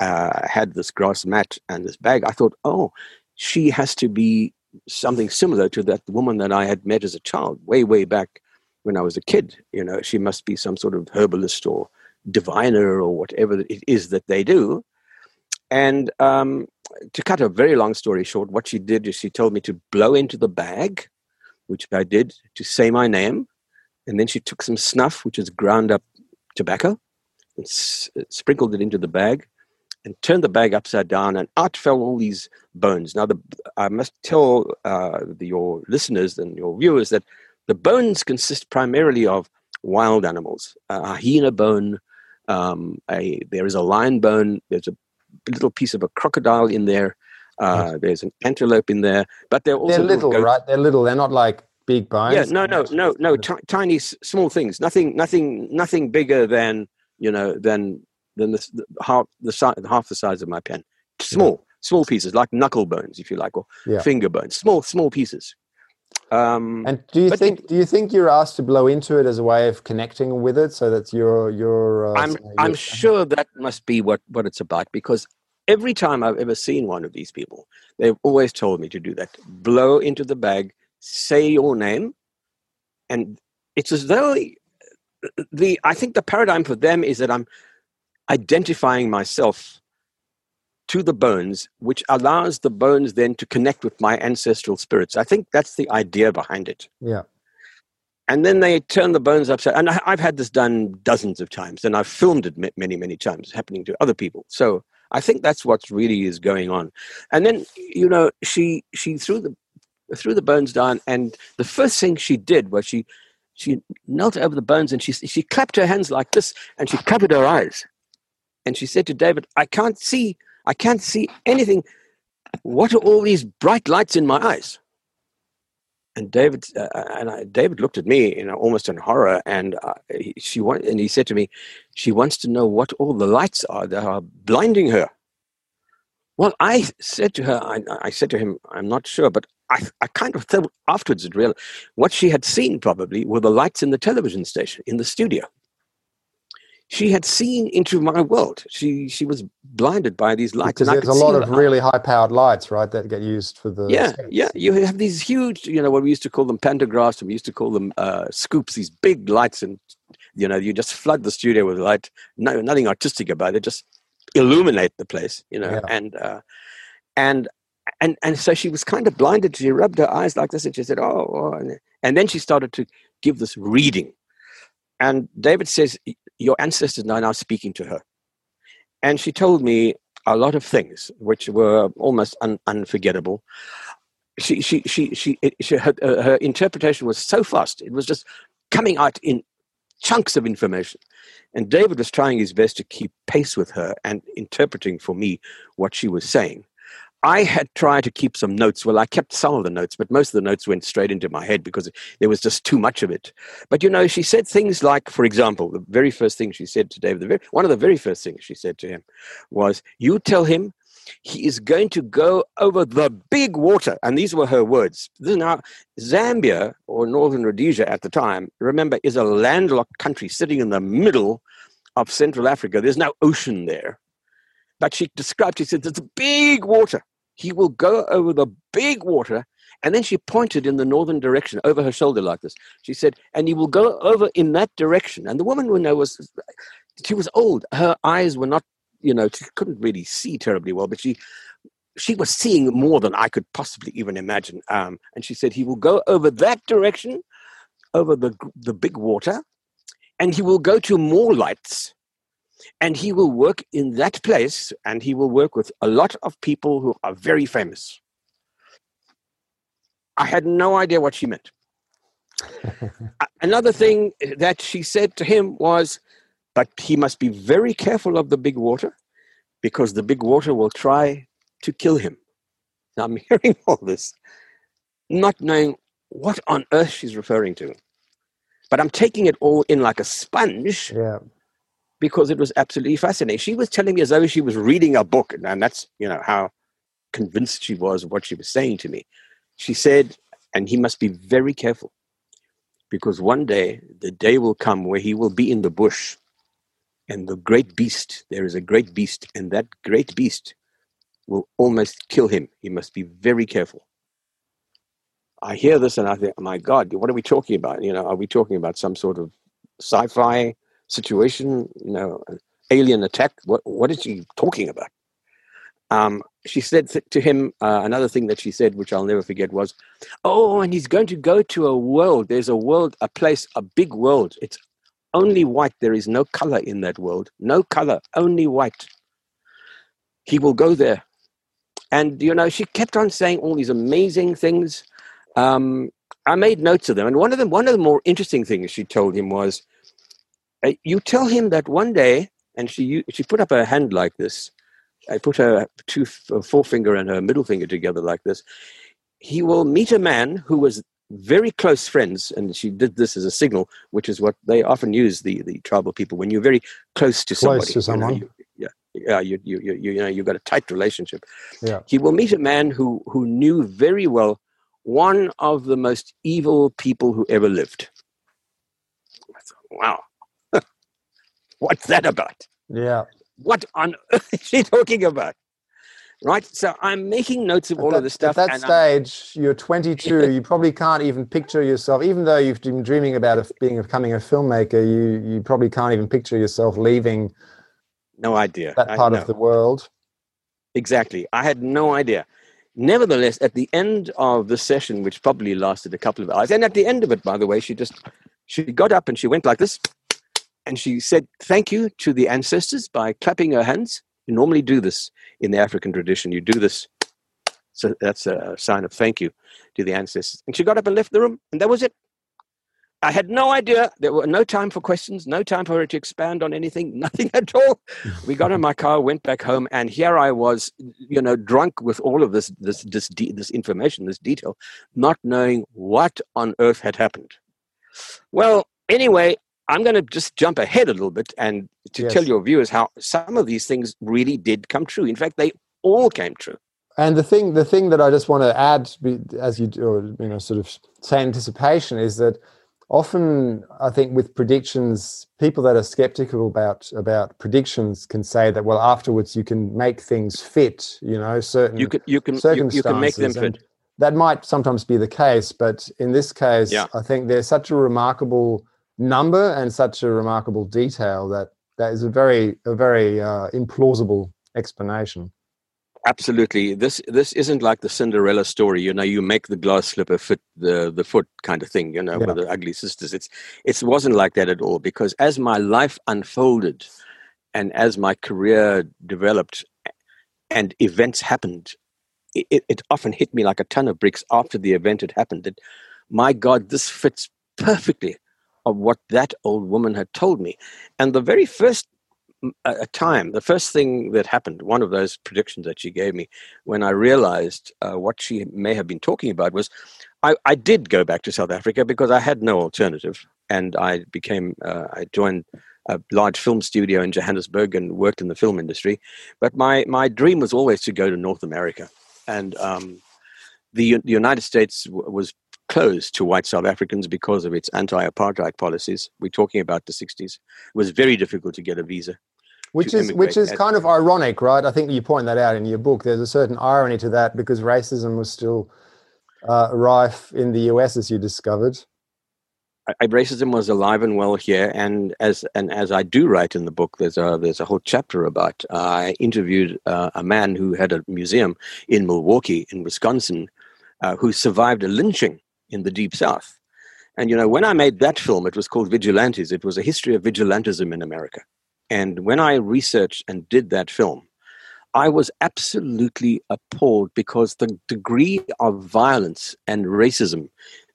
uh, had this grass mat and this bag. I thought, oh, she has to be something similar to that woman that I had met as a child, way way back when I was a kid. You know, she must be some sort of herbalist or diviner or whatever it is that they do. And um, to cut a very long story short, what she did is she told me to blow into the bag, which I did, to say my name and then she took some snuff, which is ground up tobacco, and s- sprinkled it into the bag, and turned the bag upside down, and out fell all these bones. Now, the, I must tell uh, the, your listeners and your viewers that the bones consist primarily of wild animals. A hyena bone, um, a, there is a lion bone, there's a little piece of a crocodile in there, uh, there's an antelope in there, but they're also they're little, little right? They're little. They're not like big bones. Yeah, no, no, no, no, t- tiny, small things. Nothing, nothing, nothing bigger than you know than than the, the half the size half the size of my pen. Small, yeah. small pieces like knuckle bones, if you like, or yeah. finger bones. Small, small pieces. Um, and do you think it, do you think you're asked to blow into it as a way of connecting with it, so that you're you're? Uh, I'm I'm sure that must be what what it's about because every time I've ever seen one of these people, they've always told me to do that. Blow into the bag say your name, and it's as though the I think the paradigm for them is that I'm identifying myself to the bones, which allows the bones then to connect with my ancestral spirits. I think that's the idea behind it. Yeah. And then they turn the bones upside. And I've had this done dozens of times, and I've filmed it many, many times, happening to other people. So I think that's what really is going on. And then, you know, she she threw the threw the bones down, and the first thing she did was she she knelt over the bones and she she clapped her hands like this, and she covered her eyes, and she said to David, "I can't see, I can't see anything. What are all these bright lights in my eyes?" and David uh, and I, David looked at me, you know, almost in horror, and uh, he, she want, and he said to me, "She wants to know what all the lights are that are blinding her." Well, I said to her, I, I said to him, "I'm not sure, but I, I kind of thought afterwards it real what she had seen probably were the lights in the television station in the studio." She had seen into my world. She she was blinded by these lights. Because there's a lot of really high powered lights, right, that get used for the yeah yeah. You have these huge, you know, what we used to call them pantographs, and we used to call them uh, scoops. These big lights, and you know, you just flood the studio with light. No, nothing artistic about it. Just illuminate the place, you know, yeah. and uh, and and and so she was kind of blinded. She rubbed her eyes like this, and she said, "Oh,", oh and then she started to give this reading. And David says your ancestors are now speaking to her. And she told me a lot of things which were almost un- unforgettable. She, she, she, she, she her, uh, her interpretation was so fast. It was just coming out in chunks of information. And David was trying his best to keep pace with her and interpreting for me what she was saying. I had tried to keep some notes. Well, I kept some of the notes, but most of the notes went straight into my head because there was just too much of it. But you know, she said things like, for example, the very first thing she said to David, the very, one of the very first things she said to him was, You tell him he is going to go over the big water. And these were her words. Now, Zambia or Northern Rhodesia at the time, remember, is a landlocked country sitting in the middle of Central Africa. There's no ocean there. But she described, she said, it's a big water. He will go over the big water. And then she pointed in the northern direction over her shoulder like this. She said, and he will go over in that direction. And the woman, when I was, she was old. Her eyes were not, you know, she couldn't really see terribly well, but she, she was seeing more than I could possibly even imagine. Um, and she said, he will go over that direction, over the, the big water, and he will go to more lights and he will work in that place and he will work with a lot of people who are very famous. I had no idea what she meant. Another thing that she said to him was, but he must be very careful of the big water because the big water will try to kill him. Now I'm hearing all this, not knowing what on earth she's referring to. But I'm taking it all in like a sponge. Yeah because it was absolutely fascinating. She was telling me as though she was reading a book, and that's you know how convinced she was of what she was saying to me. She said, and he must be very careful because one day the day will come where he will be in the bush and the great beast, there is a great beast, and that great beast will almost kill him. He must be very careful. I hear this and I think, oh my God, what are we talking about? You know, are we talking about some sort of sci-fi situation, you know, alien attack. What what is she talking about? Um, she said to him uh, another thing that she said, which I'll never forget, was, "Oh, and he's going to go to a world. There's a world, a place, a big world. It's only white. There is no color in that world. No color, only white. He will go there." And you know, she kept on saying all these amazing things. Um, I made notes of them, and one of them, one of the more interesting things she told him was, Uh, you tell him that one day, and she she put up her hand like this. I put her two forefinger and her middle finger together like this. He will meet a man who was very close friends, and she did this as a signal, which is what they often use the the tribal people when you're very close to somebody. Close to someone. You know, you, yeah, yeah, you, you you you know you've got a tight relationship. Yeah. He will meet a man who who knew very well one of the most evil people who ever lived. Wow, What's that about? Yeah. What on earth is she talking about? Right. So I'm making notes of all that, of this stuff. At that stage, I'm, you're 22. you probably can't even picture yourself, even though you've been dreaming about a, being becoming a filmmaker. You you probably can't even picture yourself leaving. No idea that part of the world. Exactly. I had no idea. Nevertheless, at the end of the session, which probably lasted a couple of hours, and at the end of it, by the way, she just she got up and she went like this and she said thank you to the ancestors by clapping her hands. You normally do this in the African tradition. You do this. So that's a sign of thank you to the ancestors. And she got up and left the room, and that was it. I had no idea. There were no time for questions, no time for her to expand on anything, nothing at all. we got in my car, went back home, and here I was, you know, drunk with all of this, this, this, de- this information, this detail, not knowing what on earth had happened. Well, anyway, I'm going to just jump ahead a little bit and to yes. tell your viewers how some of these things really did come true. In fact, they all came true. And the thing, the thing that I just want to add, as you or you know, sort of say anticipation, is that often I think with predictions, people that are skeptical about about predictions can say that well, afterwards you can make things fit. You know, certain you can you can you, you can make them fit. That might sometimes be the case, but in this case, yeah. I think there's such a remarkable number and such a remarkable detail that that is a very a very uh, implausible explanation. Absolutely, this this isn't like the Cinderella story. You know, you make the glass slipper fit the the foot kind of thing. You know, yeah. with the ugly sisters. It's it wasn't like that at all. Because as my life unfolded, and as my career developed, and events happened, it, it often hit me like a ton of bricks after the event had happened. That my God, this fits perfectly of what that old woman had told me. And the very first uh, time, the first thing that happened, one of those predictions that she gave me, when I realized uh, what she may have been talking about, was I, I, did go back to South Africa because I had no alternative. And I became, uh, I joined a large film studio in Johannesburg and worked in the film industry. But my, my dream was always to go to North America. And um, the, the United States w- was closed to white South Africans because of its anti-apartheid policies. We're talking about the 60s. It was very difficult to get a visa. Which is which is kind of ironic, right? I think you point that out in your book. There's a certain irony to that because racism was still uh, rife in the US, as you discovered. I, racism was alive and well here, and as and as I do write in the book, there's a there's a whole chapter about. Uh, I interviewed uh, a man who had a museum in Milwaukee, in Wisconsin, uh, who survived a lynching in the deep south. And you know, when I made that film, it was called Vigilantes. It was a history of vigilantism in America. And when I researched and did that film, I was absolutely appalled because the degree of violence and racism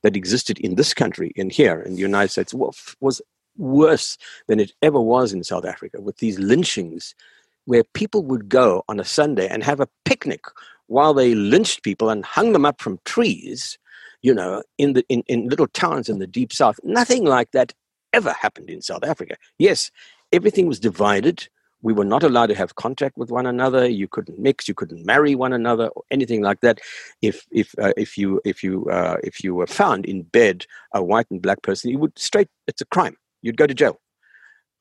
that existed in this country, in here, in the United States, was worse than it ever was in South Africa, with these lynchings where people would go on a Sunday and have a picnic while they lynched people and hung them up from trees you know, in the in, in little towns in the deep south. Nothing like that ever happened in South Africa. Yes, everything was divided. We were not allowed to have contact with one another. You couldn't mix. You couldn't marry one another or anything like that. If if uh, if you if you uh, if you were found in bed, a white and black person, you would straight. It's a crime. You'd go to jail.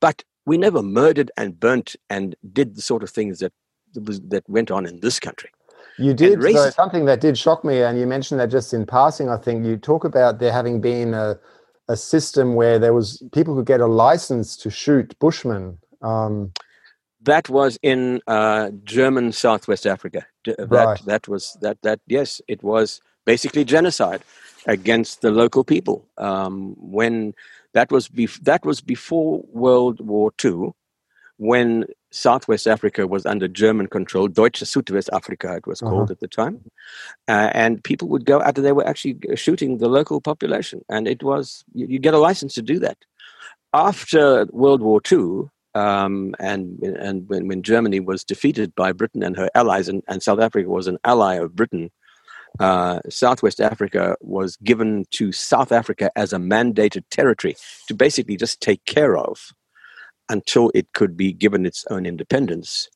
But we never murdered and burnt and did the sort of things that that went on in this country. You did so something that did shock me, and you mentioned that just in passing. I think you talk about there having been a a system where there was people could get a license to shoot Bushmen. Um, that was in uh, German Southwest Africa. That right. that was that that yes, it was basically genocide against the local people. Um, when that was bef- that was before World War II, when Southwest Africa was under German control, Deutsche Südwestafrika it was called uh-huh. at the time, uh, and people would go out. They were actually shooting the local population, and it was you, you get a license to do that. After World War II, um, and and when, when Germany was defeated by Britain and her allies, and, and South Africa was an ally of Britain, uh, Southwest Africa was given to South Africa as a mandated territory to basically just take care of until it could be given its own independence.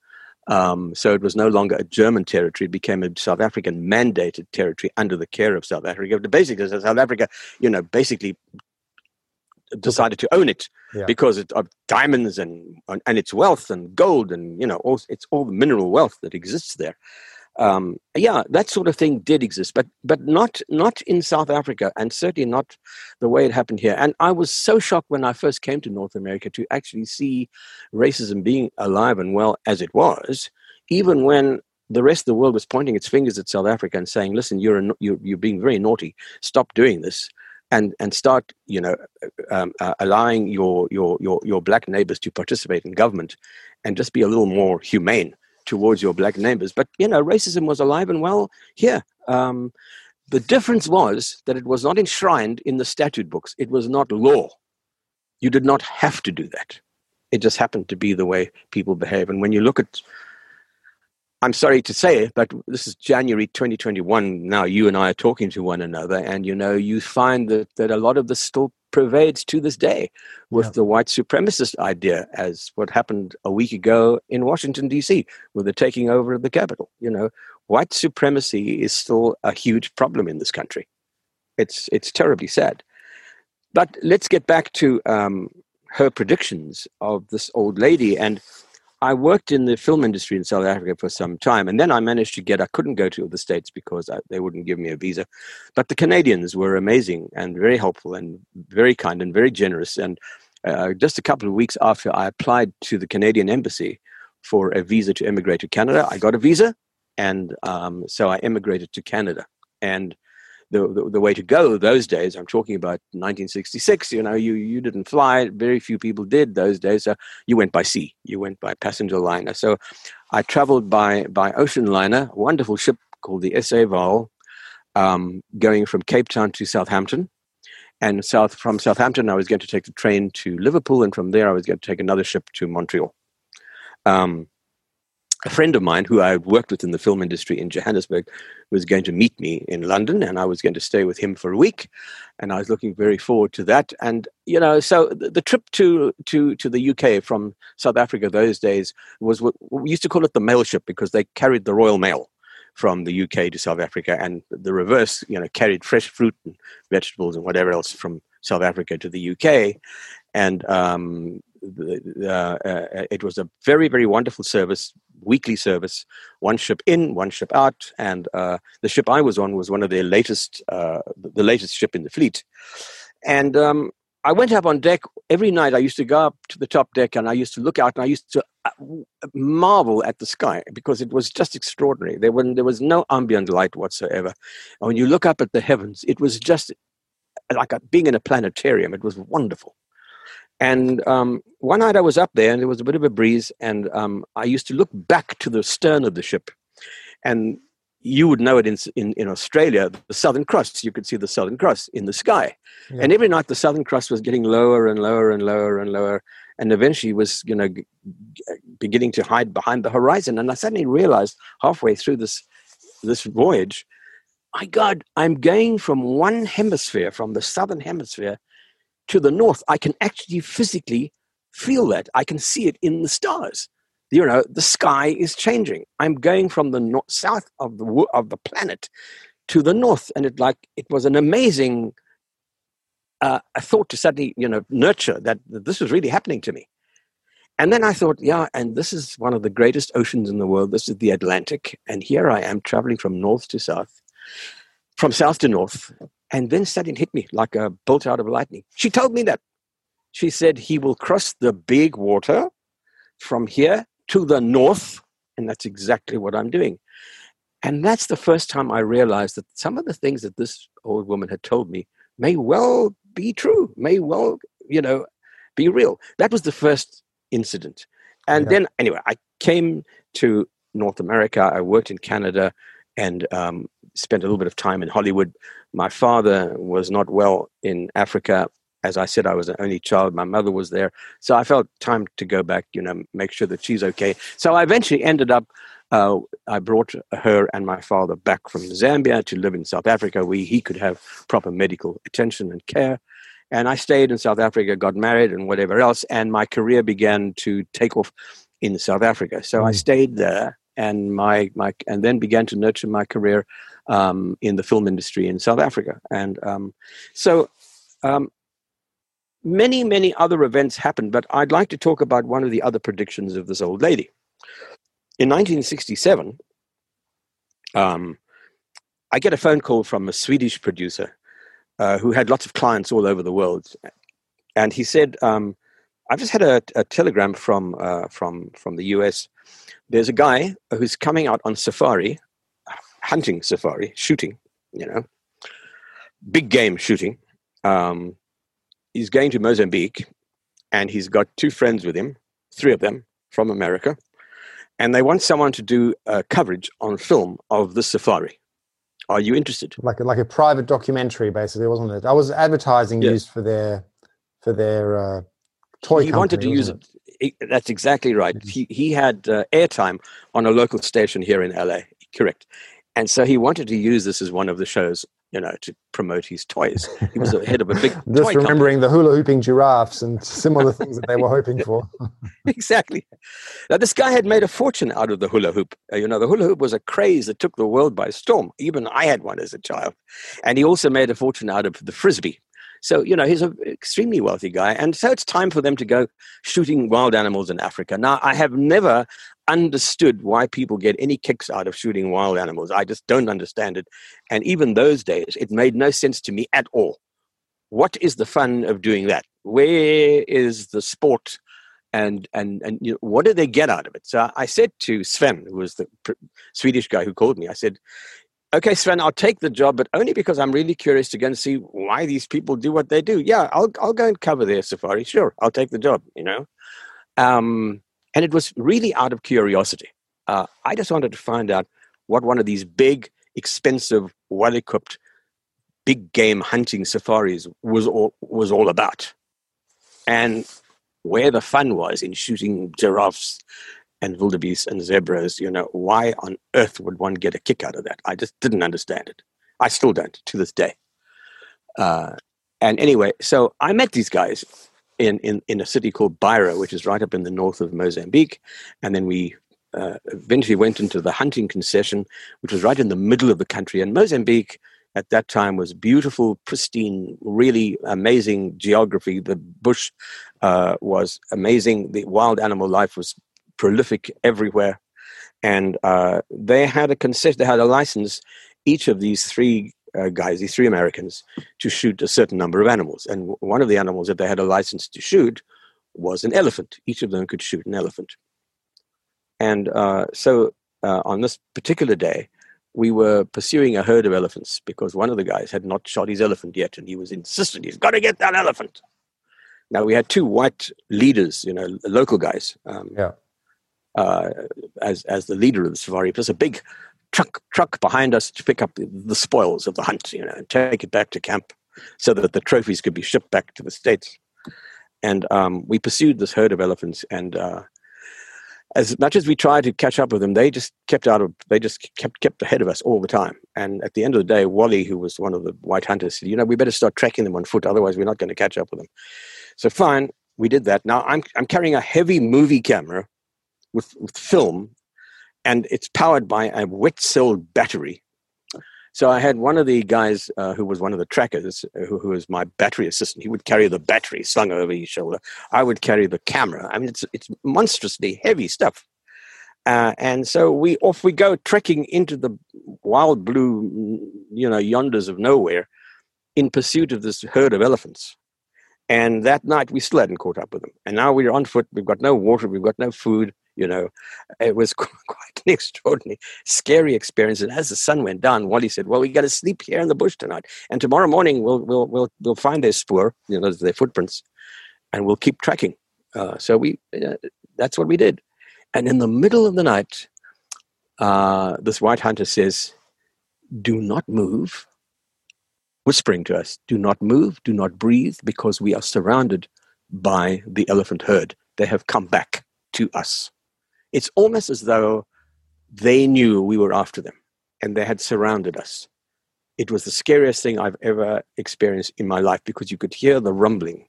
Um, so it was no longer a German territory; it became a South African mandated territory under the care of South Africa. Basically, South Africa, you know, basically decided to own it yeah. because it, of diamonds and and its wealth and gold and you know all, it's all the mineral wealth that exists there um, yeah, that sort of thing did exist, but but not not in South Africa, and certainly not the way it happened here. And I was so shocked when I first came to North America to actually see racism being alive and well as it was, even when the rest of the world was pointing its fingers at South Africa and saying, "Listen, you're a, you're, you're being very naughty. Stop doing this." And, and start you know um, uh, allowing your, your your your black neighbors to participate in government and just be a little more humane towards your black neighbors. But you know, racism was alive and well here. Um, The difference was that it was not enshrined in the statute books. It was not law. You did not have to do that. It just happened to be the way people behave. And when you look at, I'm sorry to say it, but this is January 2021. Now you and I are talking to one another, and you know, you find that, that a lot of this still pervades to this day with yeah. the white supremacist idea, as what happened a week ago in Washington, D.C., with the taking over of the Capitol. You know, white supremacy is still a huge problem in this country. It's, it's terribly sad. But let's get back to um, her predictions of this old lady. And I worked in the film industry in South Africa for some time, and then I managed to get. I couldn't go to the states because I, they wouldn't give me a visa, but the Canadians were amazing and very helpful and very kind and very generous. And uh, just a couple of weeks after I applied to the Canadian embassy for a visa to immigrate to Canada, I got a visa, and um, so I immigrated to Canada. And the, the, way to go those days. I'm talking about 1966. You know, you you didn't fly. Very few people did those days. So you went by sea. You went by passenger liner. So I traveled by by ocean liner, a wonderful ship called the SA Vaal, um, going from Cape Town to Southampton. And south from Southampton, I was going to take the train to Liverpool, and from there, I was going to take another ship to Montreal. Um, a friend of mine who I worked with in the film industry in Johannesburg was going to meet me in London, and I was going to stay with him for a week, and I was looking very forward to that. And you know, so the, the trip to to to the UK from South Africa those days was what we used to call it the mail ship because they carried the Royal Mail from the UK to South Africa, and the reverse, you know, carried fresh fruit and vegetables and whatever else from South Africa to the UK, and um, uh, uh, it was a very very wonderful service weekly service, one ship in, one ship out, and uh, the ship I was on was one of their latest, uh, the latest ship in the fleet. And um, I went up on deck every night. I used to go up to the top deck and I used to look out and I used to uh, marvel at the sky because it was just extraordinary. There, when, there was no ambient light whatsoever. And when you look up at the heavens, it was just like being in a planetarium. It was wonderful. And um, one night I was up there and there was a bit of a breeze, and um, I used to look back to the stern of the ship. And you would know it in, in, in Australia, the Southern Cross. You could see the Southern Cross in the sky. Yeah. And every night the Southern Cross was getting lower and lower and lower and lower. And eventually was, you know, g- beginning to hide behind the horizon. And I suddenly realized halfway through this, this voyage, my God, I'm going from one hemisphere, from the Southern Hemisphere, to the north, I can actually physically feel that. I can see it in the stars. You know, the sky is changing. I'm going from the south of the of the planet to the north, and it like it was an amazing uh, thought to suddenly you know nurture that, that this was really happening to me. And then I thought, yeah, and this is one of the greatest oceans in the world. This is the Atlantic, and here I am traveling from north to south, from south to north, and then suddenly hit me like a bolt out of lightning. She told me that. She said he will cross the big water from here to the north. And that's exactly what I'm doing. And that's the first time I realized that some of the things that this old woman had told me may well be true, may well, you know, be real. That was the first incident. And yeah. then, anyway, I came to North America. I worked in Canada and um, spent a little bit of time in Hollywood. My father was not well in Africa. As I said, I was an only child. My mother was there. So I felt time to go back, you know, make sure that she's okay. So I eventually ended up, uh, I brought her and my father back from Zambia to live in South Africa where he could have proper medical attention and care. And I stayed in South Africa, got married, and whatever else. And my career began to take off in South Africa. So mm. I stayed there and my my and then began to nurture my career um, in the film industry in South Africa. And um, so um, many many other events happened, but I'd like to talk about one of the other predictions of this old lady. In 1967, um, I get a phone call from a Swedish producer uh, who had lots of clients all over the world, and he said. Um, I've just had a, a telegram from uh, from from the US there's a guy who's coming out on safari, hunting safari, shooting, you know, big game shooting. Um, he's going to Mozambique and he's got two friends with him, three of them from America, and they want someone to do a coverage on film of the safari. Are you interested? Like a, like a private documentary, basically, wasn't it? I was advertising Yeah. used for their for their uh, toy. he wanted to use it. he- That's exactly right. Mhm. He he had uh, airtime on a local station here in LA. Correct. And so he wanted to use this as one of the shows, you know, to promote his toys. He was the head of a big Just toy company. remembering the hula hooping giraffes and similar things that they were hoping for. exactly. Now, this guy had made a fortune out of the hula hoop. Uh, you know, the hula hoop was a craze that took the world by storm. Even I had one as a child. And he also made a fortune out of the frisbee. So, you know, he's an extremely wealthy guy. And so it's time for them to go shooting wild animals in Africa. Now, I have never understood why people get any kicks out of shooting wild animals. I just don't understand it. And even those days, it made no sense to me at all. What is the fun of doing that? Where is the sport and and and you know, what do they get out of it? So I said to Sven, who was the Swedish guy who called me, I said, "Okay, Sven, I'll take the job, but only because I'm really curious to go and see why these people do what they do. Yeah, I'll I'll go and cover their safari. Sure, I'll take the job. You know." Um, and it was really out of curiosity. Uh, I just wanted to find out what one of these big, expensive, well-equipped, big game hunting safaris was all was all about, and where the fun was in shooting giraffes and wildebeest and zebras. You know, why on earth would one get a kick out of that? I just didn't understand it. I still don't to this day. Uh, and anyway, so I met these guys in, in, in a city called Beira, which is right up in the north of Mozambique. And then we uh, eventually went into the hunting concession, which was right in the middle of the country. And Mozambique at that time was beautiful, pristine, really amazing geography. The bush uh, was amazing. The wild animal life was prolific everywhere. And uh, they had a concession, they had a license, each of these three uh, guys, these three Americans, to shoot a certain number of animals. And w- one of the animals that they had a license to shoot was an elephant. Each of them could shoot an elephant. And uh, so uh, on this particular day, we were pursuing a herd of elephants because one of the guys had not shot his elephant yet, and he was insistent he's got to get that elephant. Now we had two white leaders, you know, local guys, um, Yeah. Uh, as as the leader of the safari. Was a big truck truck behind us to pick up the, the spoils of the hunt, you know, and take it back to camp, so that the trophies could be shipped back to the states. And um, we pursued this herd of elephants, and uh, as much as we tried to catch up with them, they just kept out of. They just kept kept ahead of us all the time. And at the end of the day, Wally, who was one of the white hunters, said, "You know, we better start tracking them on foot, otherwise we're not going to catch up with them." So fine, we did that. Now I'm I'm carrying a heavy movie camera with, with film, and it's powered by a wet cell battery. So I had one of the guys uh, who was one of the trackers, uh, who, who was my battery assistant. He would carry the battery slung over his shoulder. I would carry the camera. I mean, it's it's monstrously heavy stuff. Uh, and so we off we go trekking into the wild blue, you know, yonders of nowhere, in pursuit of this herd of elephants. And that night we still hadn't caught up with them. And now we're on foot. We've got no water. We've got no food. You know, it was quite an extraordinary, scary experience. And as the sun went down, Wally said, "Well, we got to sleep here in the bush tonight, and tomorrow morning we'll we'll we'll we'll find their spoor, you know, their footprints, and we'll keep tracking." Uh, so we uh, that's what we did. And in the middle of the night, uh, this white hunter says, "Do not move." Whispering to us, do not move, do not breathe, because we are surrounded by the elephant herd. They have come back to us. It's almost as though they knew we were after them and they had surrounded us. It was the scariest thing I've ever experienced in my life because you could hear the rumbling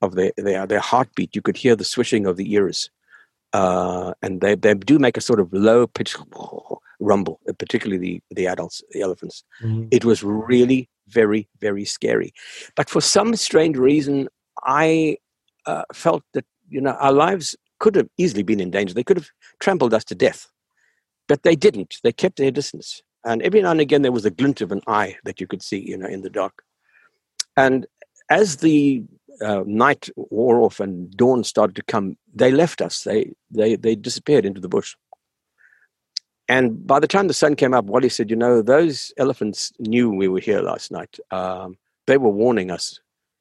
of their, their, their heartbeat. You could hear the swishing of the ears. Uh, and they, they do make a sort of low pitched rumble, particularly the, the adults, the elephants. It was really very, very scary. But for some strange reason, I uh, felt that you know our lives could have easily been in danger. They could have trampled us to death, but they didn't. They kept their distance, and every now and again there was a glint of an eye that you could see, you know, in the dark. And as the uh, night wore off and dawn started to come, they left us. They they they disappeared into the bush. And by the time the sun came up, Wally said, "You know, those elephants knew we were here last night. Um, they were warning us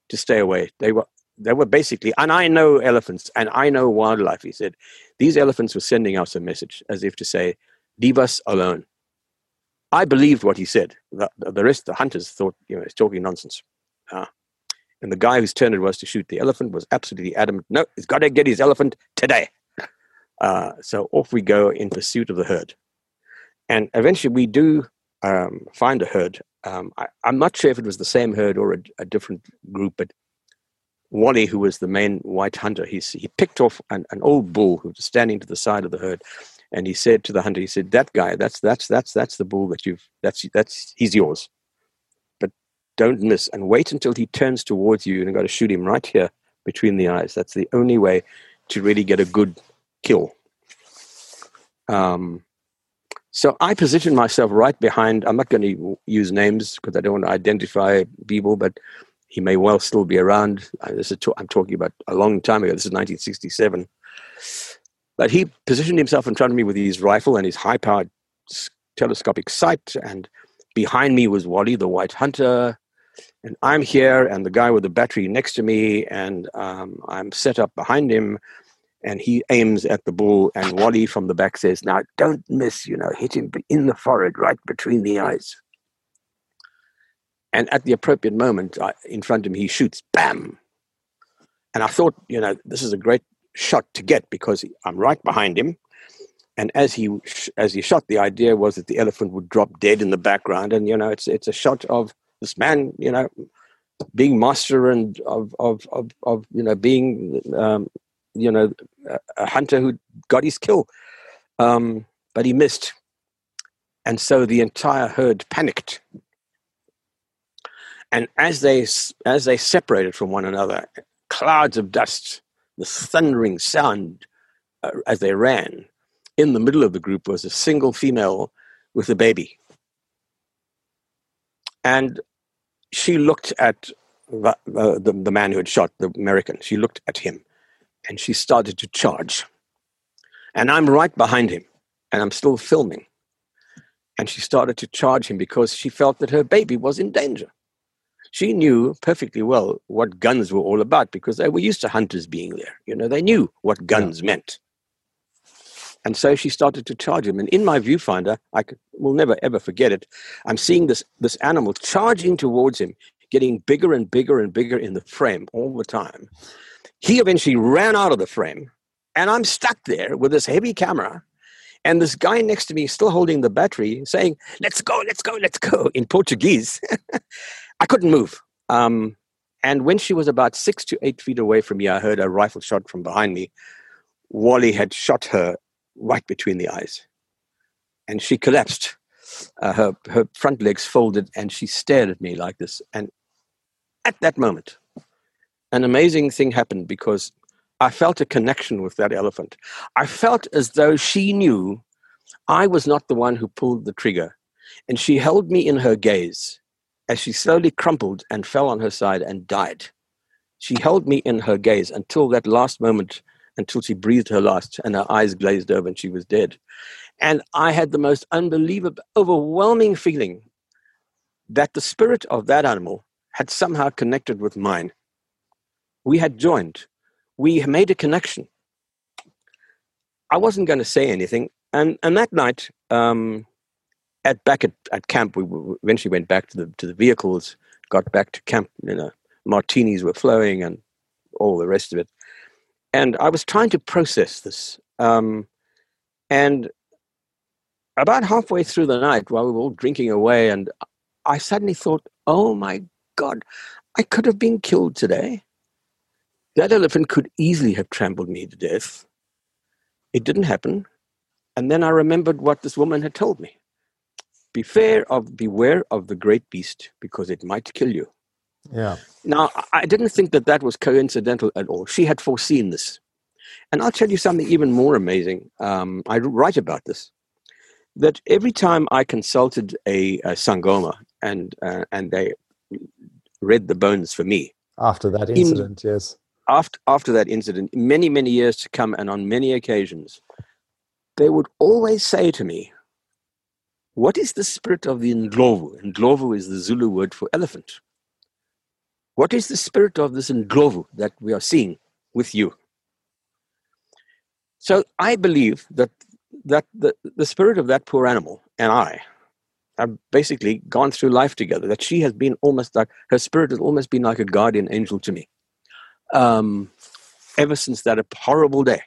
to stay away. They were, they were basically, and I know elephants and I know wildlife." He said, "These elephants were sending us a message, as if to say, leave us alone. I believed what he said. The, the rest, the hunters, thought you know he's talking nonsense. Uh, and the guy whose turn it was to shoot the elephant was absolutely adamant. No, he's got to get his elephant today. Uh, so off we go in pursuit of the herd. And eventually we do um, find a herd. Um, I, am not sure if it was the same herd or a, a, different group, but Wally, who was the main white hunter, he, he picked off an, an old bull who was standing to the side of the herd and he said to the hunter, he said, "That guy, that's that's that's that's the bull that you've that's that's he's yours, but don't miss and wait until he turns towards you, and you've got to shoot him right here between the eyes. That's the only way to really get a good kill." Um, so I positioned myself right behind. I'm not going to use names because I don't want to identify people, but he may well still be around. This is I'm talking about a long time ago. This is 1967 but he positioned himself in front of me with his rifle and his high powered telescopic sight. And behind me was Wally, the white hunter. And I'm here, and the guy with the battery next to me, and um, I'm set up behind him. And he aims at the bull, and Wally from the back says, Now don't miss, you know, hit him in the forehead, right between the eyes. And at the appropriate moment, in front of him, he shoots, bam. And I thought, you know, this is a great shot to get because I'm right behind him. And as he as he shot, the idea was that the elephant would drop dead in the background, and you know, it's it's a shot of this man, you know, being master and of of of, of you know being um, you know a hunter who got his kill, um, but he missed, and so the entire herd panicked. And as they as they separated from one another, clouds of dust the thundering sound uh, as they ran. In the middle of the group was a single female with a baby. And she looked at the, uh, the, the man who had shot the American. She looked at him and she started to charge. And I'm right behind him and I'm still filming. And she started to charge him because she felt that her baby was in danger she knew perfectly well what guns were all about because they were used to hunters being there. You know, they knew what guns yeah. meant. And so she started to charge him. And in my viewfinder, I will never ever forget it. I'm seeing this, this animal charging towards him, getting bigger and bigger and bigger in the frame all the time. He eventually ran out of the frame, and I'm stuck there with this heavy camera. And this guy next to me, still holding the battery, saying, Let's go, let's go, let's go, in Portuguese. I couldn't move. Um, and when she was about six to eight feet away from me, I heard a rifle shot from behind me. Wally had shot her right between the eyes. And she collapsed. Uh, her, her front legs folded, and she stared at me like this. And at that moment, an amazing thing happened because I felt a connection with that elephant. I felt as though she knew I was not the one who pulled the trigger. And she held me in her gaze as she slowly crumpled and fell on her side and died. She held me in her gaze until that last moment, until she breathed her last and her eyes glazed over and she was dead. And I had the most unbelievable, overwhelming feeling that the spirit of that animal had somehow connected with mine. We had joined, we made a connection. I wasn't going to say anything. And, and that night, um, at back at, at camp, we eventually went back to the to the vehicles, got back to camp. You know, martinis were flowing and all the rest of it. And I was trying to process this. Um, and about halfway through the night, while we were all drinking away, and I suddenly thought, "Oh my God, I could have been killed today. That elephant could easily have trampled me to death. It didn't happen." And then I remembered what this woman had told me. Beware of beware of the great beast because it might kill you. Yeah. Now, I didn't think that that was coincidental at all. She had foreseen this. And I'll tell you something even more amazing. Um, I write about this. That every time I consulted a, a Sangoma and uh, and they read the bones for me after that incident, in, yes. After after that incident, many many years to come, and on many occasions, they would always say to me, what is the spirit of the Ndlovu? Ndlovu is the Zulu word for elephant. What is the spirit of this Ndlovu that we are seeing with you? So I believe that that the, the spirit of that poor animal and I have basically gone through life together. That she has been almost like her spirit has almost been like a guardian angel to me, um, ever since that horrible day,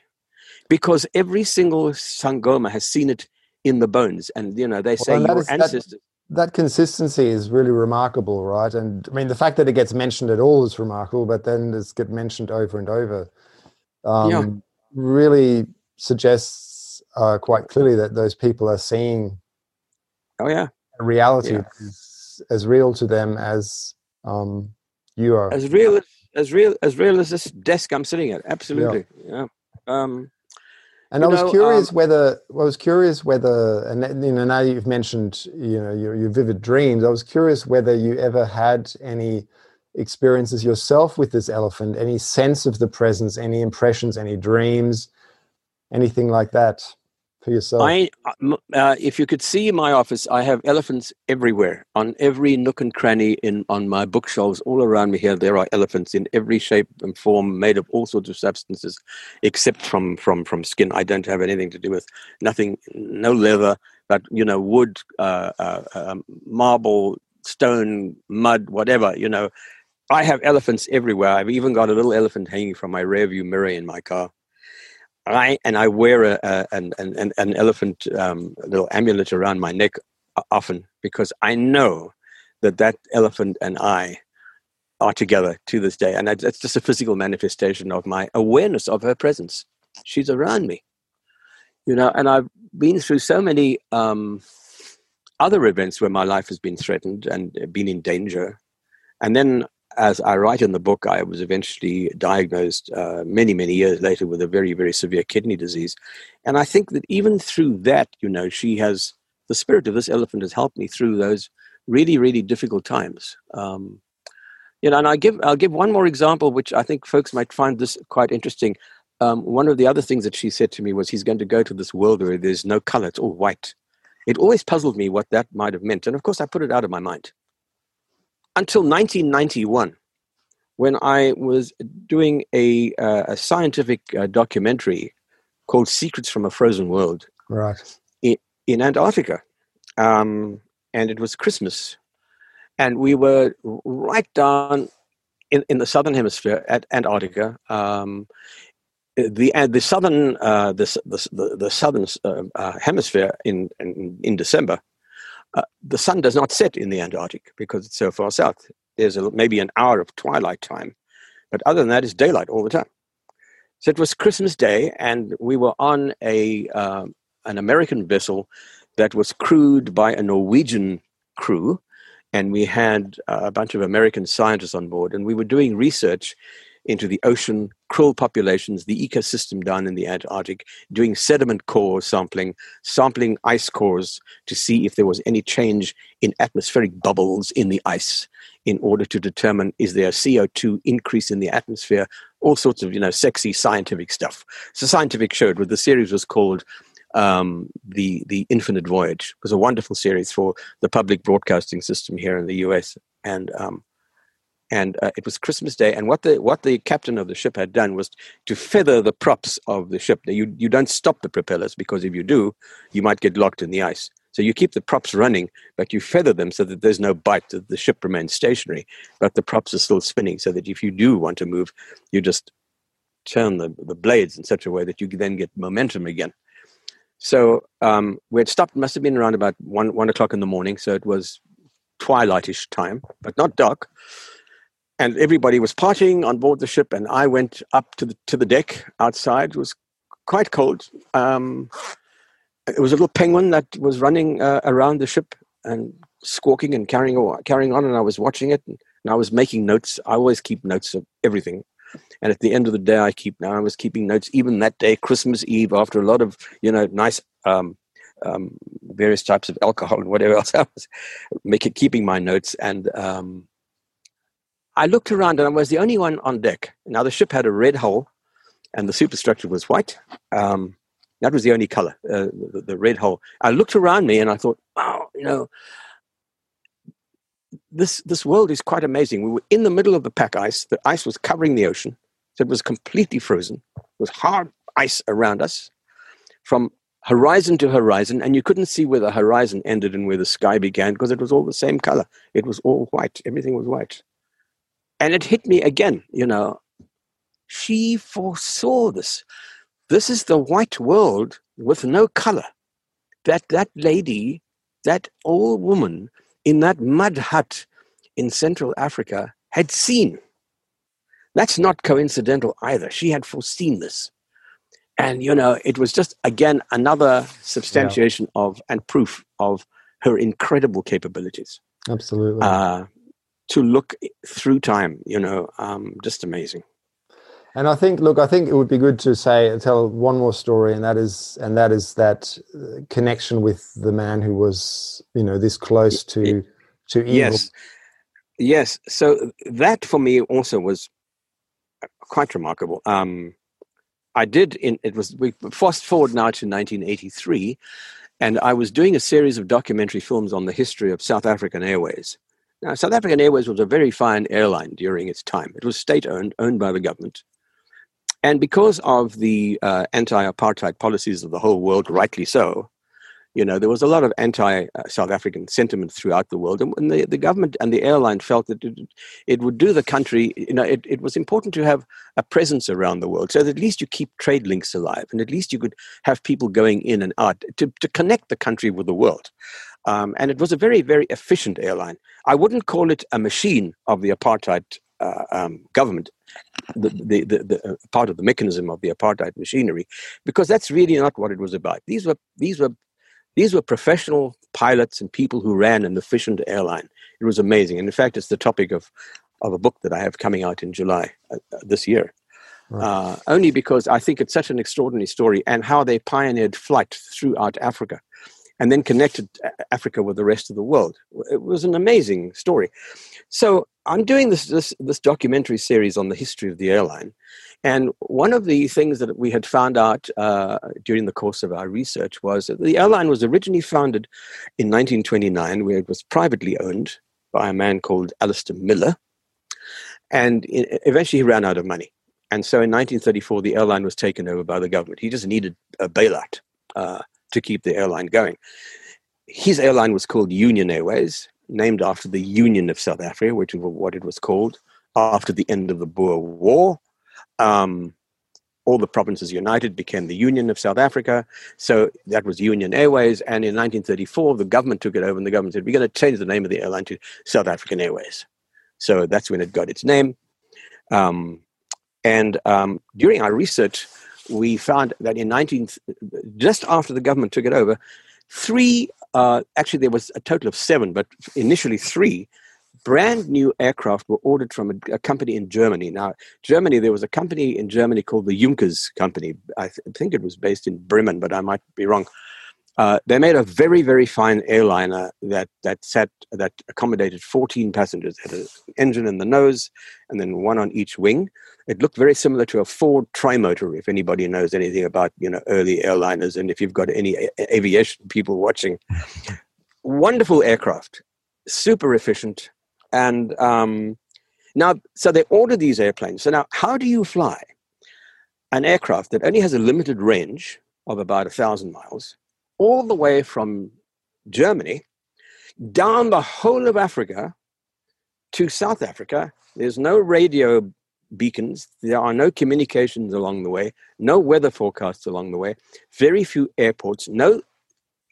because every single sangoma has seen it in the bones, and you know they say well, your is, ancestors. That, that consistency is really remarkable, right? And I mean, the fact that it gets mentioned at all is remarkable, but then it's get mentioned over and over. Um, yeah. Really suggests uh, quite clearly that those people are seeing. Oh yeah, reality yeah. is as real to them as um, you are. As real as as real as real as this desk I'm sitting at. Absolutely. Yeah. yeah. Um, and I was know, curious um, whether I was curious whether, and you know, now you've mentioned you know your, your vivid dreams. I was curious whether you ever had any experiences yourself with this elephant, any sense of the presence, any impressions, any dreams, anything like that for yourself? I, uh, uh, if you could see my office, I have elephants everywhere, on every nook and cranny in on my bookshelves all around me here. There are elephants in every shape and form, made of all sorts of substances, except from from from skin. I don't have anything to do with nothing, no leather, but you know, wood, uh, uh, um, marble, stone, mud, whatever. You know, I have elephants everywhere. I've even got a little elephant hanging from my rearview mirror in my car. I and I wear a, a an, an an elephant um, little amulet around my neck often because I know that that elephant and I are together to this day, and it's just a physical manifestation of my awareness of her presence. She's around me, you know, and I've been through so many um, other events where my life has been threatened and been in danger, and then as I write in the book, I was eventually diagnosed uh, many, many years later with a very, very severe kidney disease. And I think that even through that, you know, she has, the spirit of this elephant has helped me through those really, really difficult times. Um, you know, and I give, I'll give one more example, which I think folks might find this quite interesting. Um, one of the other things that she said to me was, he's going to go to this world where there's no color, it's all white. It always puzzled me what that might have meant. And of course, I put it out of my mind until 1991 when I was doing a, uh, a scientific uh, documentary called Secrets from a Frozen World. Right. In, in Antarctica. Um, and it was Christmas. And we were right down in, in the southern hemisphere at Antarctica. Um, the uh, the southern uh, the, the the southern uh, uh, hemisphere in, in in December uh, the sun does not set in the Antarctic because it's so far south. There's a, maybe an hour of twilight time, but other than that, it's daylight all the time. So it was Christmas Day, and we were on a uh, an American vessel that was crewed by a Norwegian crew, and we had uh, a bunch of American scientists on board, and we were doing research into the ocean, krill populations, the ecosystem down in the Antarctic, doing sediment core sampling, sampling ice cores to see if there was any change in atmospheric bubbles in the ice in order to determine is there a CO2 increase in the atmosphere, all sorts of, you know, sexy scientific stuff. So scientific showed what the series was called um, the the Infinite Voyage. It was a wonderful series for the public broadcasting system here in the US, and um, and uh, it was Christmas Day. And what the what the captain of the ship had done was to feather the props of the ship. You you don't stop the propellers because if you do, you might get locked in the ice. So you keep the props running, but you feather them so that there's no bite. That the ship remains stationary, but the props are still spinning. So that if you do want to move, you just turn the the blades in such a way that you then get momentum again. So um, we had stopped. Must have been around about one one o'clock in the morning. So it was twilightish time, but not dark and everybody was partying on board the ship and i went up to the to the deck outside. It was quite cold. Um, it was a little penguin that was running uh, around the ship and squawking and carrying on, carrying on and i was watching it and, and i was making notes. I always keep notes of everything. And at the end of the day i keep now i was keeping notes even that day christmas eve after a lot of you know nice um, um, various types of alcohol and whatever else i was making keeping my notes. And um, I looked around and I was the only one on deck. Now the ship had a red hull, and the superstructure was white. Um, that was the only color, uh, the, the, red hull. I looked around me and I thought, wow, you know, this this world is quite amazing. We were in the middle of the pack ice. The ice was covering the ocean, so it was completely frozen. It was hard ice around us. From horizon to horizon, and you couldn't see where the horizon ended and where the sky began because it was all the same color. It was all white. Everything was white. And it hit me again, you know. She foresaw this. This is the white world with no color. That that lady, that old woman in that mud hut in Central Africa had seen. That's not coincidental either. She had foreseen this. And, you know, it was just, again, another substantiation yeah. of and proof of her incredible capabilities. Absolutely. Uh, to look through time, you know, um, just amazing. And I think, look, I think it would be good to say, tell one more story, and that is, and that is that uh, connection with the man who was, you know, this close to, to evil. Yes, yes. So that for me also was quite remarkable. Um, I did in it was we fast forward now to 1983, and I was doing a series of documentary films on the history of South African Airways. Now, South African Airways was a very fine airline during its time. It was state owned, owned by the government. And because of the uh, anti apartheid policies of the whole world, rightly so, you know, there was a lot of anti-South African sentiment throughout the world, and the, the government and the airline felt that it, it would do the country. You know, it, it was important to have a presence around the world, so that at least you keep trade links alive, and at least you could have people going in and out to, to connect the country with the world. Um, and it was a very, very efficient airline. I wouldn't call it a machine of the apartheid uh, um, government, the, the, the, the, uh, part of the mechanism of the apartheid machinery, because that's really not what it was about. These were these were these were professional pilots and people who ran an efficient airline. It was amazing. And in fact, it's the topic of, of a book that I have coming out in July uh, uh, this year. Right. Uh, only because I think it's such an extraordinary story and how they pioneered flight throughout Africa and then connected Africa with the rest of the world. It was an amazing story. So I'm doing this, this, this documentary series on the history of the airline. And one of the things that we had found out uh, during the course of our research was that the airline was originally founded in 1929, where it was privately owned by a man called Allister Miller. And eventually he ran out of money. And so in 1934, the airline was taken over by the government. He just needed a bailout uh, to keep the airline going. His airline was called Union Airways, named after the Union of South Africa, which is what it was called after the end of the Boer War um, all the provinces united became the Union of South Africa. So that was Union Airways. And in 1934, the government took it over and the government said, we're going to change the name of the airline to South African Airways. So that's when it got its name. Um, and um, during our research, we found that in 19, just after the government took it over, three, uh, actually there was a total of seven, but initially three brand new aircraft were ordered from a, a, company in Germany. Now, Germany, there was a company in Germany called the Junkers Company. I th- think it was based in Bremen, but I might be wrong. Uh, they made a very, very fine airliner that that sat that accommodated 14 passengers. It had an engine in the nose, and then one on each wing. It looked very similar to a Ford trimotor. If anybody knows anything about you know early airliners, and if you've got any a- aviation people watching, wonderful aircraft, super efficient, and um, now, so they ordered these airplanes. So now, how do you fly an aircraft that only has a limited range of about a thousand miles all the way from Germany down the whole of Africa to South Africa? There's no radio beacons. There are no communications along the way, no weather forecasts along the way, very few airports, no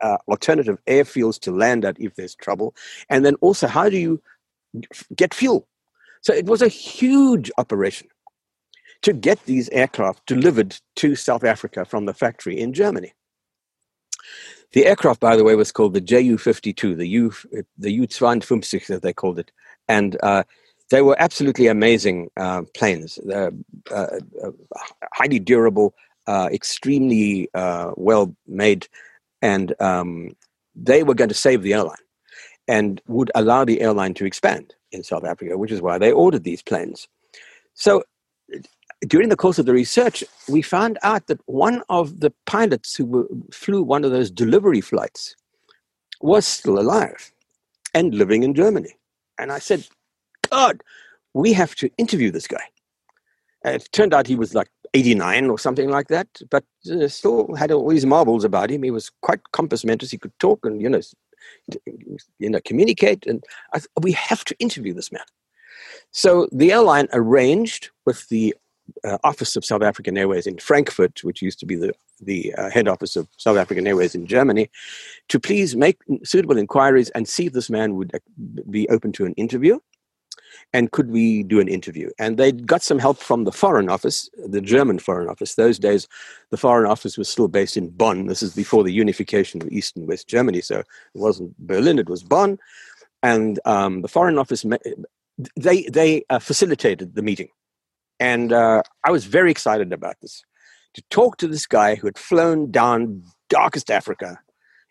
uh, alternative airfields to land at if there's trouble. And then also, how do you get fuel. So it was a huge operation to get these aircraft delivered to South Africa from the factory in Germany. The aircraft, by the way, was called the Ju 52, the U, the U 52, as they called it. And uh, they were absolutely amazing uh, planes. Uh, uh highly durable, uh, extremely uh, well made, and um, they were going to save the airline and would allow the airline to expand in South Africa, which is why they ordered these planes. So during the course of the research, we found out that one of the pilots who flew one of those delivery flights was still alive and living in Germany. And I said, God, we have to interview this guy. And it turned out he was like 89 or something like that, but uh, still had all these marbles about him. He was quite compos mentis. He could talk and, you know, you know, communicate. And th- we have to interview this man. So the airline arranged with the uh, office of South African Airways in Frankfurt, which used to be the, the uh, head office of South African Airways in Germany, to please make suitable inquiries and see if this man would uh, be open to an interview and could we do an interview? And they got some help from the Foreign Office, the German Foreign Office. Those days, the Foreign Office was still based in Bonn. This is before the unification of East and West Germany, so it wasn't Berlin; it was Bonn. And um, the Foreign Office they they uh, facilitated the meeting, and uh, I was very excited about this to talk to this guy who had flown down darkest Africa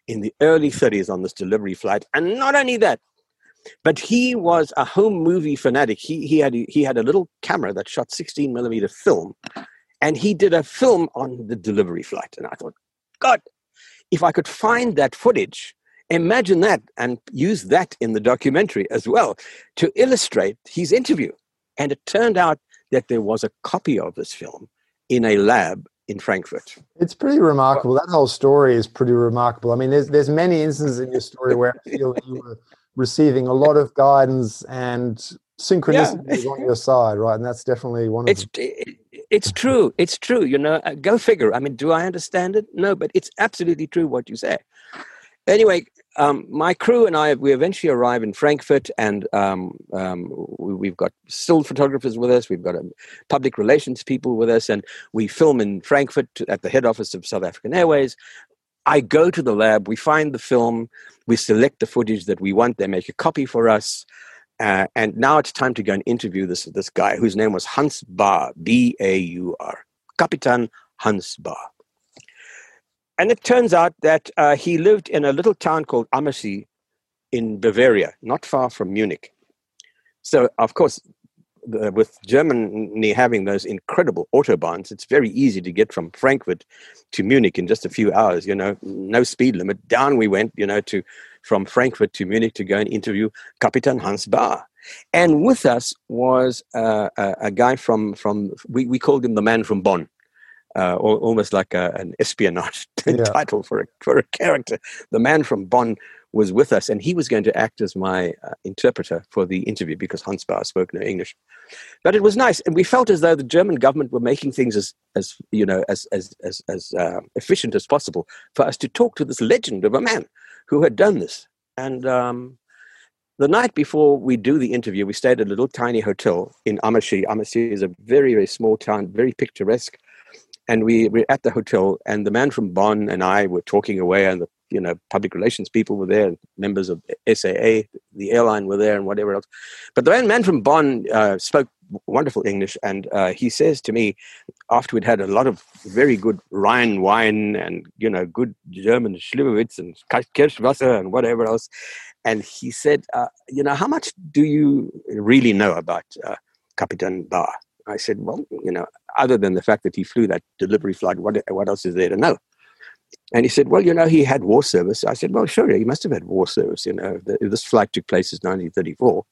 in the early 30s on this delivery flight, and not only that, but he was a home movie fanatic. He he had he had a little camera that shot 16 millimeter film, and he did a film on the delivery flight. And I thought, God, if I could find that footage, imagine that, and use that in the documentary as well to illustrate his interview. And it turned out that there was a copy of this film in a lab in Frankfurt. It's pretty remarkable. That whole story is pretty remarkable. I mean, there's there's many instances in your story where I feel you were receiving a lot of guidance and synchronicity yeah. on your side, right? And that's definitely one of it's, them. It's true. It's true. You know, uh, go figure. I mean, do I understand it? No, but it's absolutely true what you say. Anyway, um, my crew and I, we eventually arrive in Frankfurt, and um, um, we, have got still photographers with us. We've got um, public relations people with us, and we film in Frankfurt at the head office of South African Airways. I go to the lab, we find the film, we select the footage that we want, they make a copy for us. Uh, and now it's time to go and interview this, this guy whose name was Hans Baur, B A U R, Kapitan Hans Baur. And it turns out that uh, he lived in a little town called Ammersee in Bavaria, not far from Munich. So, of course, with Germany having those incredible autobahns, it's very easy to get from Frankfurt to Munich in just a few hours. You know, no speed limit. Down we went. You know, to from Frankfurt to Munich to go and interview Kapitan Hans Baur. And with us was uh, a, a, guy from from we, we called him the man from Bonn. Uh, almost like a, an espionage yeah. title for a, for a character. The man from Bonn was with us, and he was going to act as my uh, interpreter for the interview because Hans Baur spoke no English. But it was nice, and we felt as though the German government were making things as, as you know, as as as, as uh, efficient as possible for us to talk to this legend of a man who had done this. And um, the night before we do the interview, we stayed at a little tiny hotel in Ammersee. Ammersee is a very very small town, very picturesque. And we were at the hotel, and the man from Bonn and I were talking away, and the you know, public relations people were there, members of SAA, the airline were there, and whatever else. But the man from Bonn uh, spoke wonderful English, and uh, he says to me, after we'd had a lot of very good Rhine wine and you know good German Schlibowitz and Kirschwasser and whatever else, and he said, uh, you know, how much do you really know about uh, Kapitan Baur? I said, well, you know, other than the fact that he flew that delivery flight, what what else is there to know? And he said, Well, you know, he had war service. I said, Well, sure, he must have had war service. You know, the, this flight took place in 1934.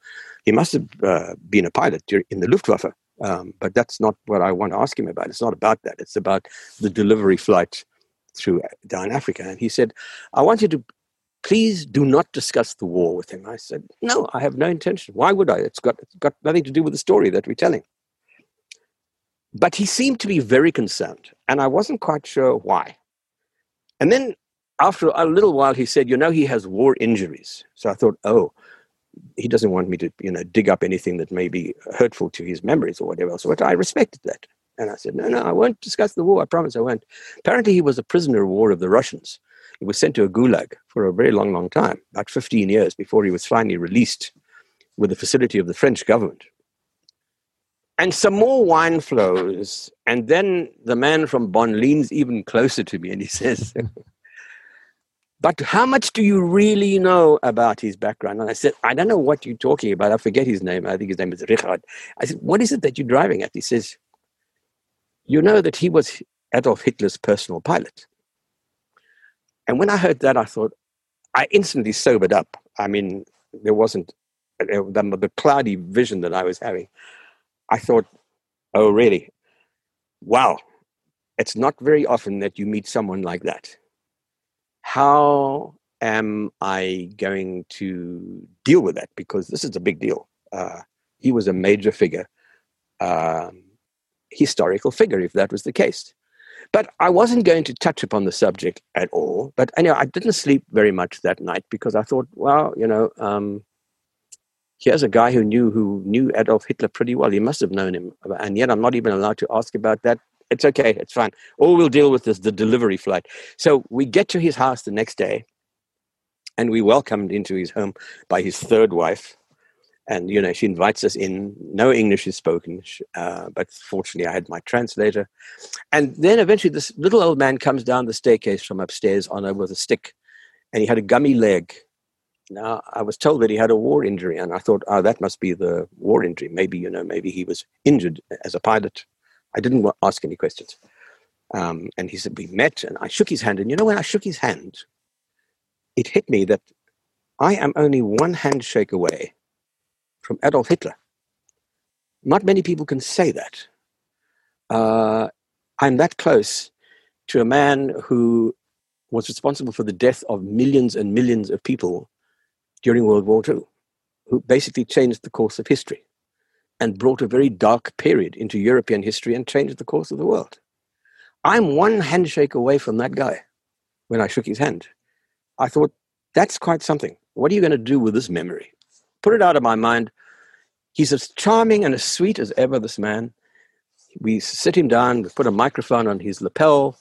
He must have uh, been a pilot in the Luftwaffe. Um, but that's not what I want to ask him about. It's not about that. It's about the delivery flight through down Africa. And he said, I want you to please do not discuss the war with him. I said, No, I have no intention. Why would I? It's got, it's got nothing to do with the story that we're telling. But he seemed to be very concerned, and I wasn't quite sure why. And then after a little while, he said, You know, he has war injuries. So I thought, Oh, he doesn't want me to, you know, dig up anything that may be hurtful to his memories or whatever else. But I respected that. And I said, No, no, I won't discuss the war. I promise I won't. Apparently, he was a prisoner of war of the Russians. He was sent to a gulag for a very long, long time, about 15 years before he was finally released with the facility of the French government. And some more wine flows. And then the man from Bonn leans even closer to me and he says, But how much do you really know about his background? And I said, I don't know what you're talking about. I forget his name. I think his name is Richard. I said, What is it that you're driving at? He says, You know that he was Adolf Hitler's personal pilot. And when I heard that, I thought, I instantly sobered up. I mean, there wasn't uh, the, the cloudy vision that I was having. I thought, oh, really? wow, it's not very often that you meet someone like that. How am I going to deal with that? Because this is a big deal. Uh, he was a major figure, um, historical figure, if that was the case. But I wasn't going to touch upon the subject at all. But anyway, I didn't sleep very much that night because I thought, well, you know, um, here's a guy who knew who knew Adolf Hitler pretty well. He must have known him, and yet I'm not even allowed to ask about that. It's okay, it's fine. All we'll deal with is the delivery flight. So we get to his house the next day, and we welcomed into his home by his third wife. And you know, she invites us in. No English is spoken, uh, but fortunately, I had my translator. And then eventually, this little old man comes down the staircase from upstairs on a, with a stick, and he had a gummy leg now, I was told that he had a war injury, and I thought, oh, that must be the war injury. Maybe, you know, maybe he was injured as a pilot. I didn't ask any questions. Um, and he said, we met, and I shook his hand. And you know, when I shook his hand, it hit me that I am only one handshake away from Adolf Hitler. Not many people can say that. Uh, I'm that close to a man who was responsible for the death of millions and millions of people during World War II, who basically changed the course of history and brought a very dark period into European history and changed the course of the world. I'm one handshake away from that guy when I shook his hand. I thought, that's quite something. What are you going to do with this memory? Put it out of my mind. He's as charming and as sweet as ever, this man. We sit him down, we put a microphone on his lapel,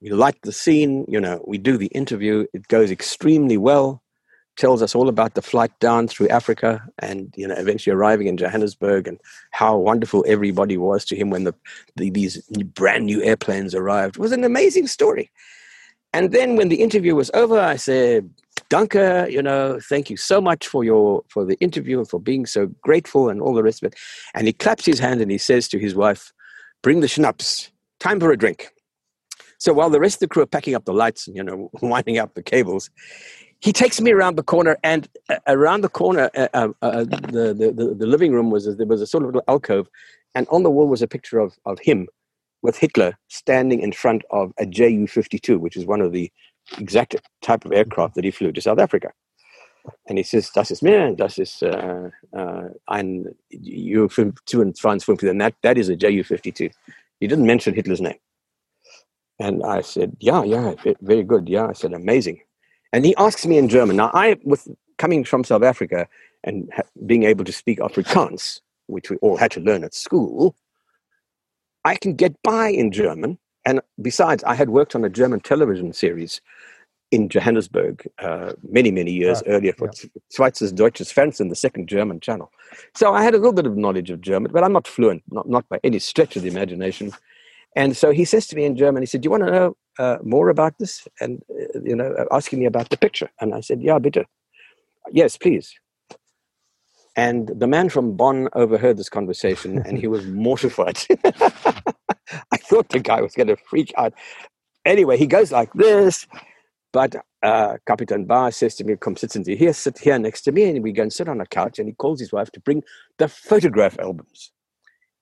we light the scene, you know, we do the interview. It goes extremely well tells us all about the flight down through Africa and you know eventually arriving in Johannesburg and how wonderful everybody was to him when the, the, these brand new airplanes arrived. It was an amazing story. And then when the interview was over, I said, "Dunker, you know, thank you so much for your for the interview and for being so grateful and all the rest of it. And he claps his hand and he says to his wife, Bring the schnapps, time for a drink. So while the rest of the crew are packing up the lights and you know winding up the cables, he takes me around the corner, and uh, around the corner, uh, uh, uh the, the, the living room was there was a sort of little alcove, and on the wall was a picture of of him with Hitler standing in front of a Ju fifty two, which is one of the exact type of aircraft that he flew to South Africa. And he says, "Das ist mir, das ist uh, uh, ein U-52 and France and that that is a Ju fifty two. He didn't mention Hitler's name. And I said, "Yeah, yeah, very good. Yeah." I said, "Amazing." And he asks me in German. Now, I, with coming from South Africa and ha- being able to speak Afrikaans, which we all had to learn at school, I can get by in German. And besides, I had worked on a German television series in Johannesburg uh, many, many years right. earlier for yeah. Zweites Deutsches Fernsehen, the second German channel. So I had a little bit of knowledge of German, but I'm not fluent, not, not by any stretch of the imagination. And so he says to me in German, he said, Do you want to know uh, more about this? And, uh, you know, asking me about the picture. And I said, Yeah, bitte. Yes, please. And the man from Bonn overheard this conversation and he was mortified. I thought the guy was going to freak out. Anyway, he goes like this. But uh, Kapitan Baur says to me, Come sit here, sit here next to me. And we go and sit on a couch. And he calls his wife to bring the photograph albums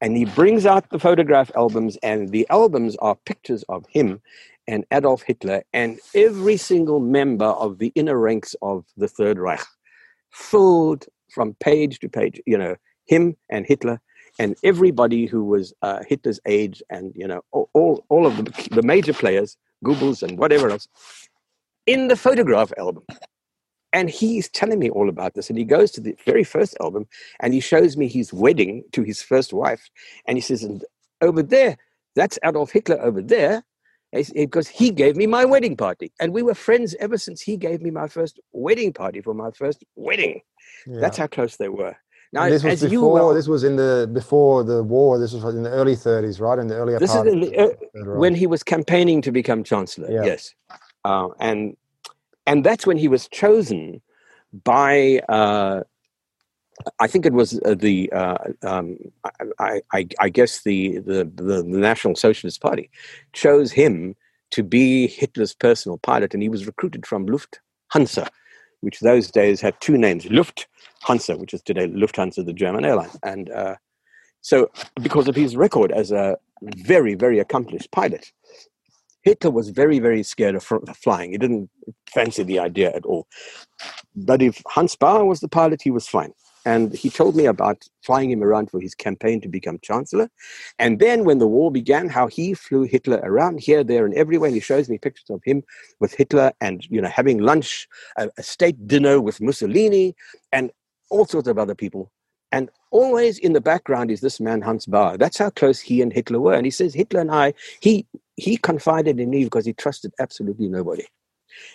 and he brings out the photograph albums and the albums are pictures of him and adolf hitler and every single member of the inner ranks of the third reich filled from page to page you know him and hitler and everybody who was uh, hitler's age and you know all, all of the, the major players goebbels and whatever else in the photograph album and he's telling me all about this. And he goes to the very first album and he shows me his wedding to his first wife. And he says, and over there, that's Adolf Hitler over there, because he gave me my wedding party. And we were friends ever since he gave me my first wedding party for my first wedding. Yeah. That's how close they were. Now, and this was before. Well, this was in the before the war. This was in the early 30s, right? In the earlier this. Is the, uh, when he was campaigning to become chancellor. Yeah. Yes, uh, and and that's when he was chosen by uh, I think it was uh, the uh, um, I, I, I, guess the, the, the National Socialist Party chose him to be Hitler's personal pilot, and he was recruited from Lufthansa, which those days had two names: Lufthansa, which is today Lufthansa, the German airline, and uh, So, because of his record as a very, very accomplished pilot, Hitler was very, very scared of flying. He didn't fancy the idea at all. But if Hans Baur was the pilot, he was fine. And he told me about flying him around for his campaign to become chancellor. And then when the war began, how he flew Hitler around here, there, and everywhere. And he shows me pictures of him with Hitler and, you know, having lunch, a, a state dinner with Mussolini and all sorts of other people. And always in the background is this man, Hans Baur. That's how close he and Hitler were. And he says, Hitler and I, he, he confided in me because he trusted absolutely nobody.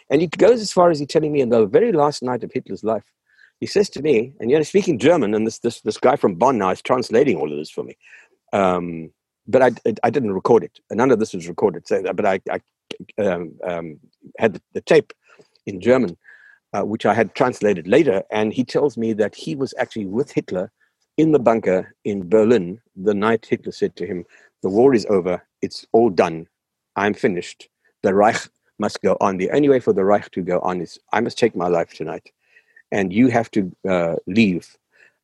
And he goes as far as he telling me in the very last night of Hitler's life, he says to me, and you're speaking German, and this this this guy from Bonn now is translating all of this for me. Um, but I, I didn't record it. None of this was recorded. So, but I, I um, um, had the, the, tape in German, uh, which I had translated later. And he tells me that he was actually with Hitler in the bunker in Berlin the night Hitler said to him, "The war is over. It's all done. I'm finished. The Reich must go on. The only way for the Reich to go on is I must take my life tonight." and you have to uh, leave.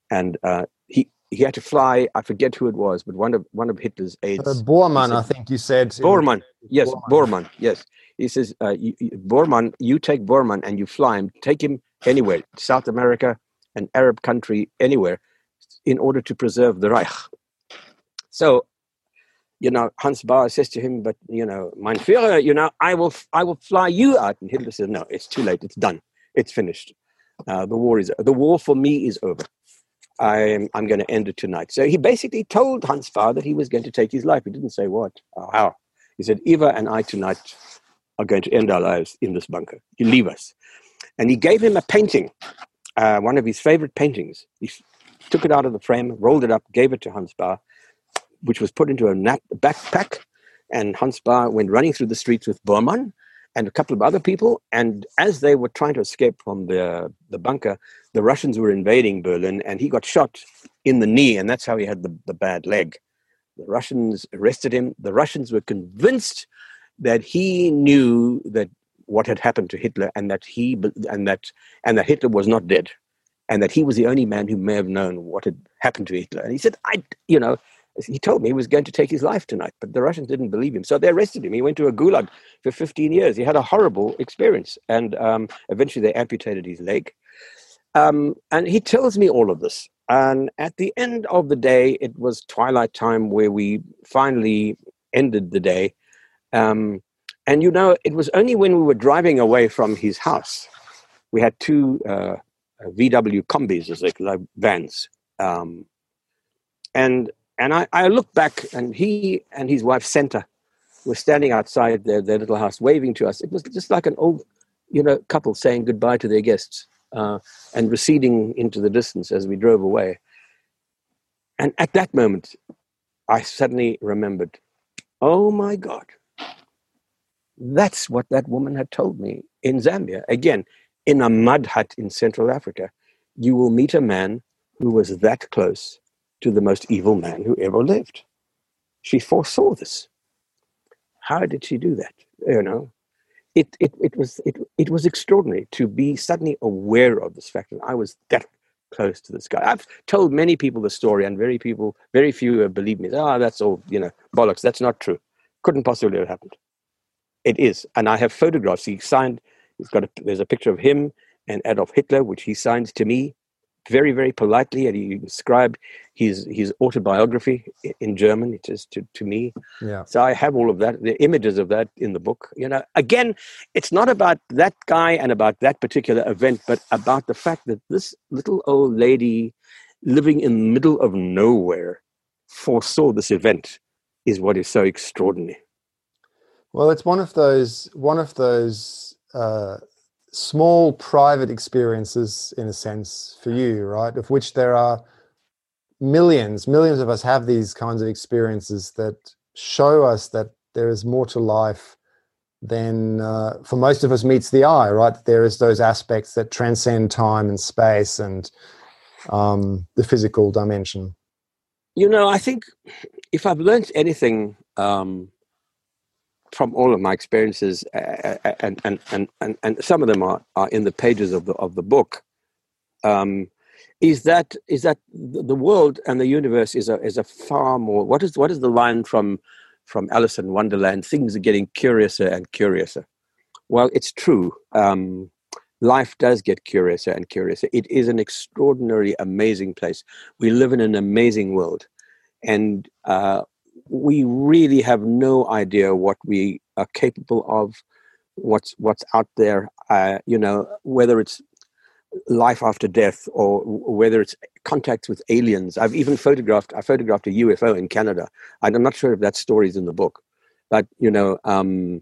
And uh, he he had to fly. I forget who it was, but one of one of Hitler's aides. Uh, Bormann, said, I think you said. Bormann, yes, Bormann. Bormann, yes. He says, uh, you, Bormann, you take Bormann and you fly him, take him anywhere, South America, an Arab country, anywhere, in order to preserve the Reich. So, you know, Hans Baur says to him, but, you know, mein Führer, you know, I will, I will fly you out. And Hitler says, no, it's too late. It's done. It's finished. Uh, the war is the war for me is over. I'm I'm going to end it tonight. So he basically told Hans Baur that he was going to take his life. He didn't say what or how. He said, Eva and I tonight are going to end our lives in this bunker. You leave us. And he gave him a painting, uh, one of his favorite paintings. He took it out of the frame, rolled it up, gave it to Hans Baur, which was put into a nap- backpack. And Hans Baur went running through the streets with Bormann and a couple of other people. And as they were trying to escape from the, the bunker, the Russians were invading Berlin and he got shot in the knee, and that's how he had the, the bad leg. The Russians arrested him. The Russians were convinced that he knew that what had happened to Hitler and that he and that and that Hitler was not dead and that he was the only man who may have known what had happened to Hitler. And he said, I, you know, he told me he was going to take his life tonight, but the Russians didn't believe him. So they arrested him. He went to a gulag for 15 years. He had a horrible experience. And um, eventually they amputated his leg. Um, and he tells me all of this. And at the end of the day, it was twilight time where we finally ended the day. Um, and you know, it was only when we were driving away from his house, we had two uh, VW combis, as they like vans. Um, and and I, I looked back, and he and his wife Senta were standing outside their, their little house, waving to us. It was just like an old, you know, couple saying goodbye to their guests uh, and receding into the distance as we drove away. And at that moment, I suddenly remembered, oh my God, that's what that woman had told me in Zambia. Again, in a mud hut in Central Africa, you will meet a man who was that close to the most evil man who ever lived. She foresaw this. How did she do that? You know, it, it, it, was, it, it was extraordinary to be suddenly aware of this fact that I was that close to this guy. I've told many people the story, and very people, very few have believed me. Ah, oh, that's all, you know, bollocks. That's not true. Couldn't possibly have happened. It is, and I have photographs. He signed. He's got a, there's a picture of him and Adolf Hitler, which he signed to me very, very politely, and he described his his autobiography in German. It is to to me. Yeah. So I have all of that, the images of that in the book. You know, again, it's not about that guy and about that particular event, but about the fact that this little old lady living in the middle of nowhere foresaw this event is what is so extraordinary. Well, it's one of those one of those uh, small private experiences in a sense for you right? Of which there are millions millions of us have these kinds of experiences that show us that there is more to life than uh, for most of us meets the eye right? There is those aspects that transcend time and space and um, the physical dimension. You know i think if i've learned anything um, from all of my experiences, uh, and, and, and, and, and some of them are, are in the pages of the, of the book, um, is that is that the, the world and the universe is a is a far more. What is what is the line from from Alice in Wonderland? Things are getting curiouser and curiouser. Well, it's true. Um, life does get curiouser and curiouser. It is an extraordinary, amazing place. We live in an amazing world, and uh, we really have no idea what we are capable of. What's what's out there? Uh, you know, whether it's life after death or whether it's contacts with aliens. I've even photographed, I photographed a UFO in Canada. I'm not sure if that story is in the book, but you know, um,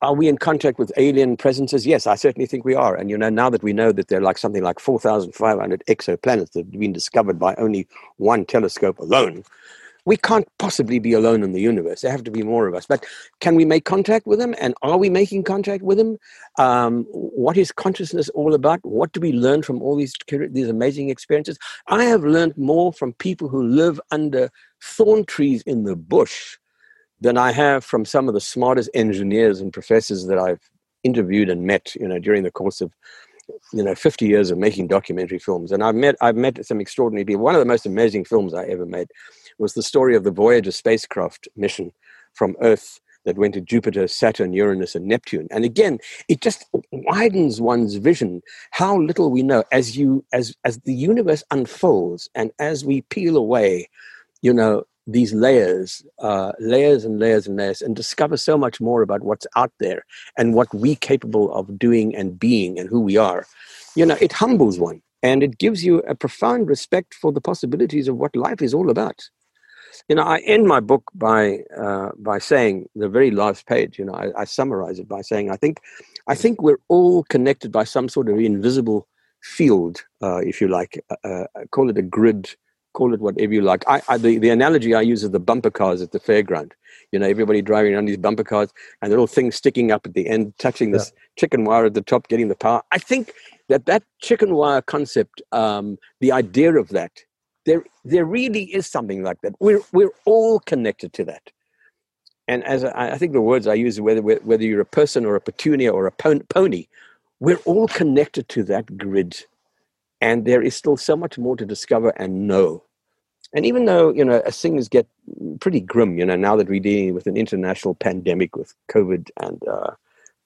are we in contact with alien presences? Yes, I certainly think we are. And you know, now that we know that there are like something like 4,500 exoplanets that have been discovered by only one telescope alone, we can't possibly be alone in the universe. There have to be more of us. But can we make contact with them? And are we making contact with them? Um, what is consciousness all about? What do we learn from all these these amazing experiences? I have learned more from people who live under thorn trees in the bush than I have from some of the smartest engineers and professors that I've interviewed and met. You know, during the course of you know 50 years of making documentary films and i've met i've met some extraordinary people one of the most amazing films i ever made was the story of the Voyager spacecraft mission from Earth that went to Jupiter, Saturn, Uranus, and Neptune. And again, it just widens one's vision how little we know as you as as the universe unfolds and as we peel away, you know, these layers, uh, layers and layers and layers, and discover so much more about what's out there and what we are capable of doing and being and who we are. You know, it humbles one and it gives you a profound respect for the possibilities of what life is all about you know, I end my book by uh, by saying the very last page. You know, I, I, summarize it by saying I think I think we're all connected by some sort of invisible field, uh, if you like. Uh, uh call it a grid, call it whatever you like. I, I, the the analogy I use is the bumper cars at the fairground. You know, everybody driving around these bumper cars and the little things sticking up at the end, touching this yeah. chicken wire at the top, getting the power. I think that that chicken wire concept, um, the idea of that there there really is something like that. We're we're all connected to that. And as I, I think the words I use, whether whether you're a person or a petunia or a pony, we're all connected to that grid, and there is still so much more to discover and know. And even though you know as things get pretty grim, you know now that we're dealing with an international pandemic with COVID and uh,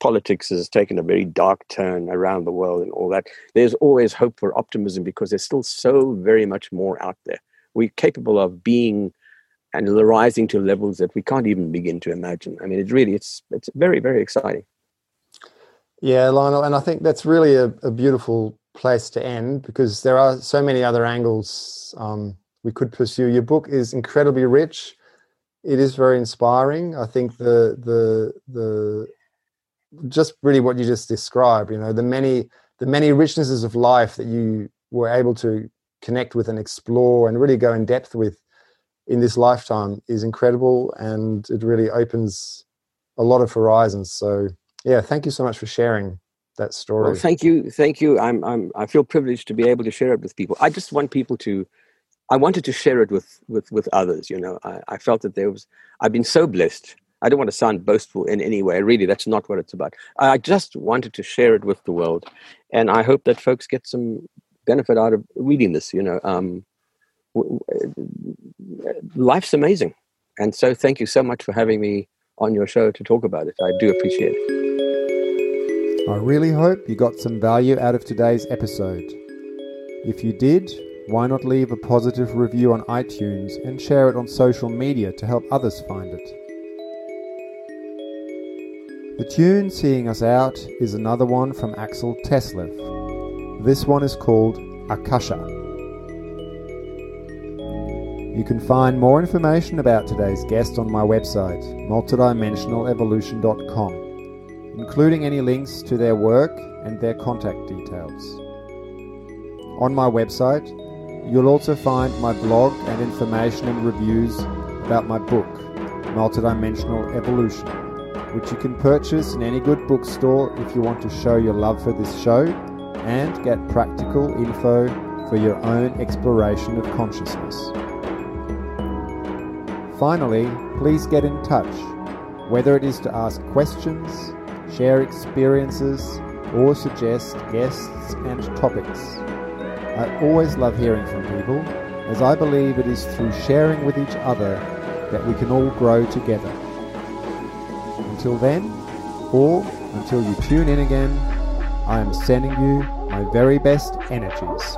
politics has taken a very dark turn around the world and all that, there's always hope for optimism because there's still so very much more out there. We're capable of being and rising to levels that we can't even begin to imagine. I mean, it's really it's it's very very exciting. Yeah, Lionel, and I think that's really a, a beautiful place to end because there are so many other angles um, we could pursue. Your book is incredibly rich. It is very inspiring. I think the the the just really what you just described you know the many the many richnesses of life that you were able to connect with and explore and really go in depth with in this lifetime is incredible and it really opens a lot of horizons. So yeah thank you so much for sharing that story. Well, thank you thank you. I'm i'm i feel privileged to be able to share it with people. I just want people to i wanted to share it with with with others you know. I, I felt that there was i've been so blessed I don't want to sound boastful in any way. Really, that's not what it's about. I just wanted to share it with the world, and I hope that folks get some benefit out of reading this. You know, um, life's amazing, and so thank you so much for having me on your show to talk about it. I do appreciate it. I really hope you got some value out of today's episode. If you did, why not leave a positive review on iTunes and share it on social media to help others find it? The tune seeing us out is another one from Axel Teslev. This one is called Akasha. You can find more information about today's guest on my website, multidimensionalevolution.com, including any links to their work and their contact details. On my website, you'll also find my blog and information and reviews about my book, Multidimensional Evolution which you can purchase in any good bookstore if you want to show your love for this show and get practical info for your own exploration of consciousness. Finally, please get in touch, whether it is to ask questions, share experiences, or suggest guests and topics. I always love hearing from people, as I believe it is through sharing with each other that we can all grow together. Until then, or until you tune in again, I am sending you my very best energies.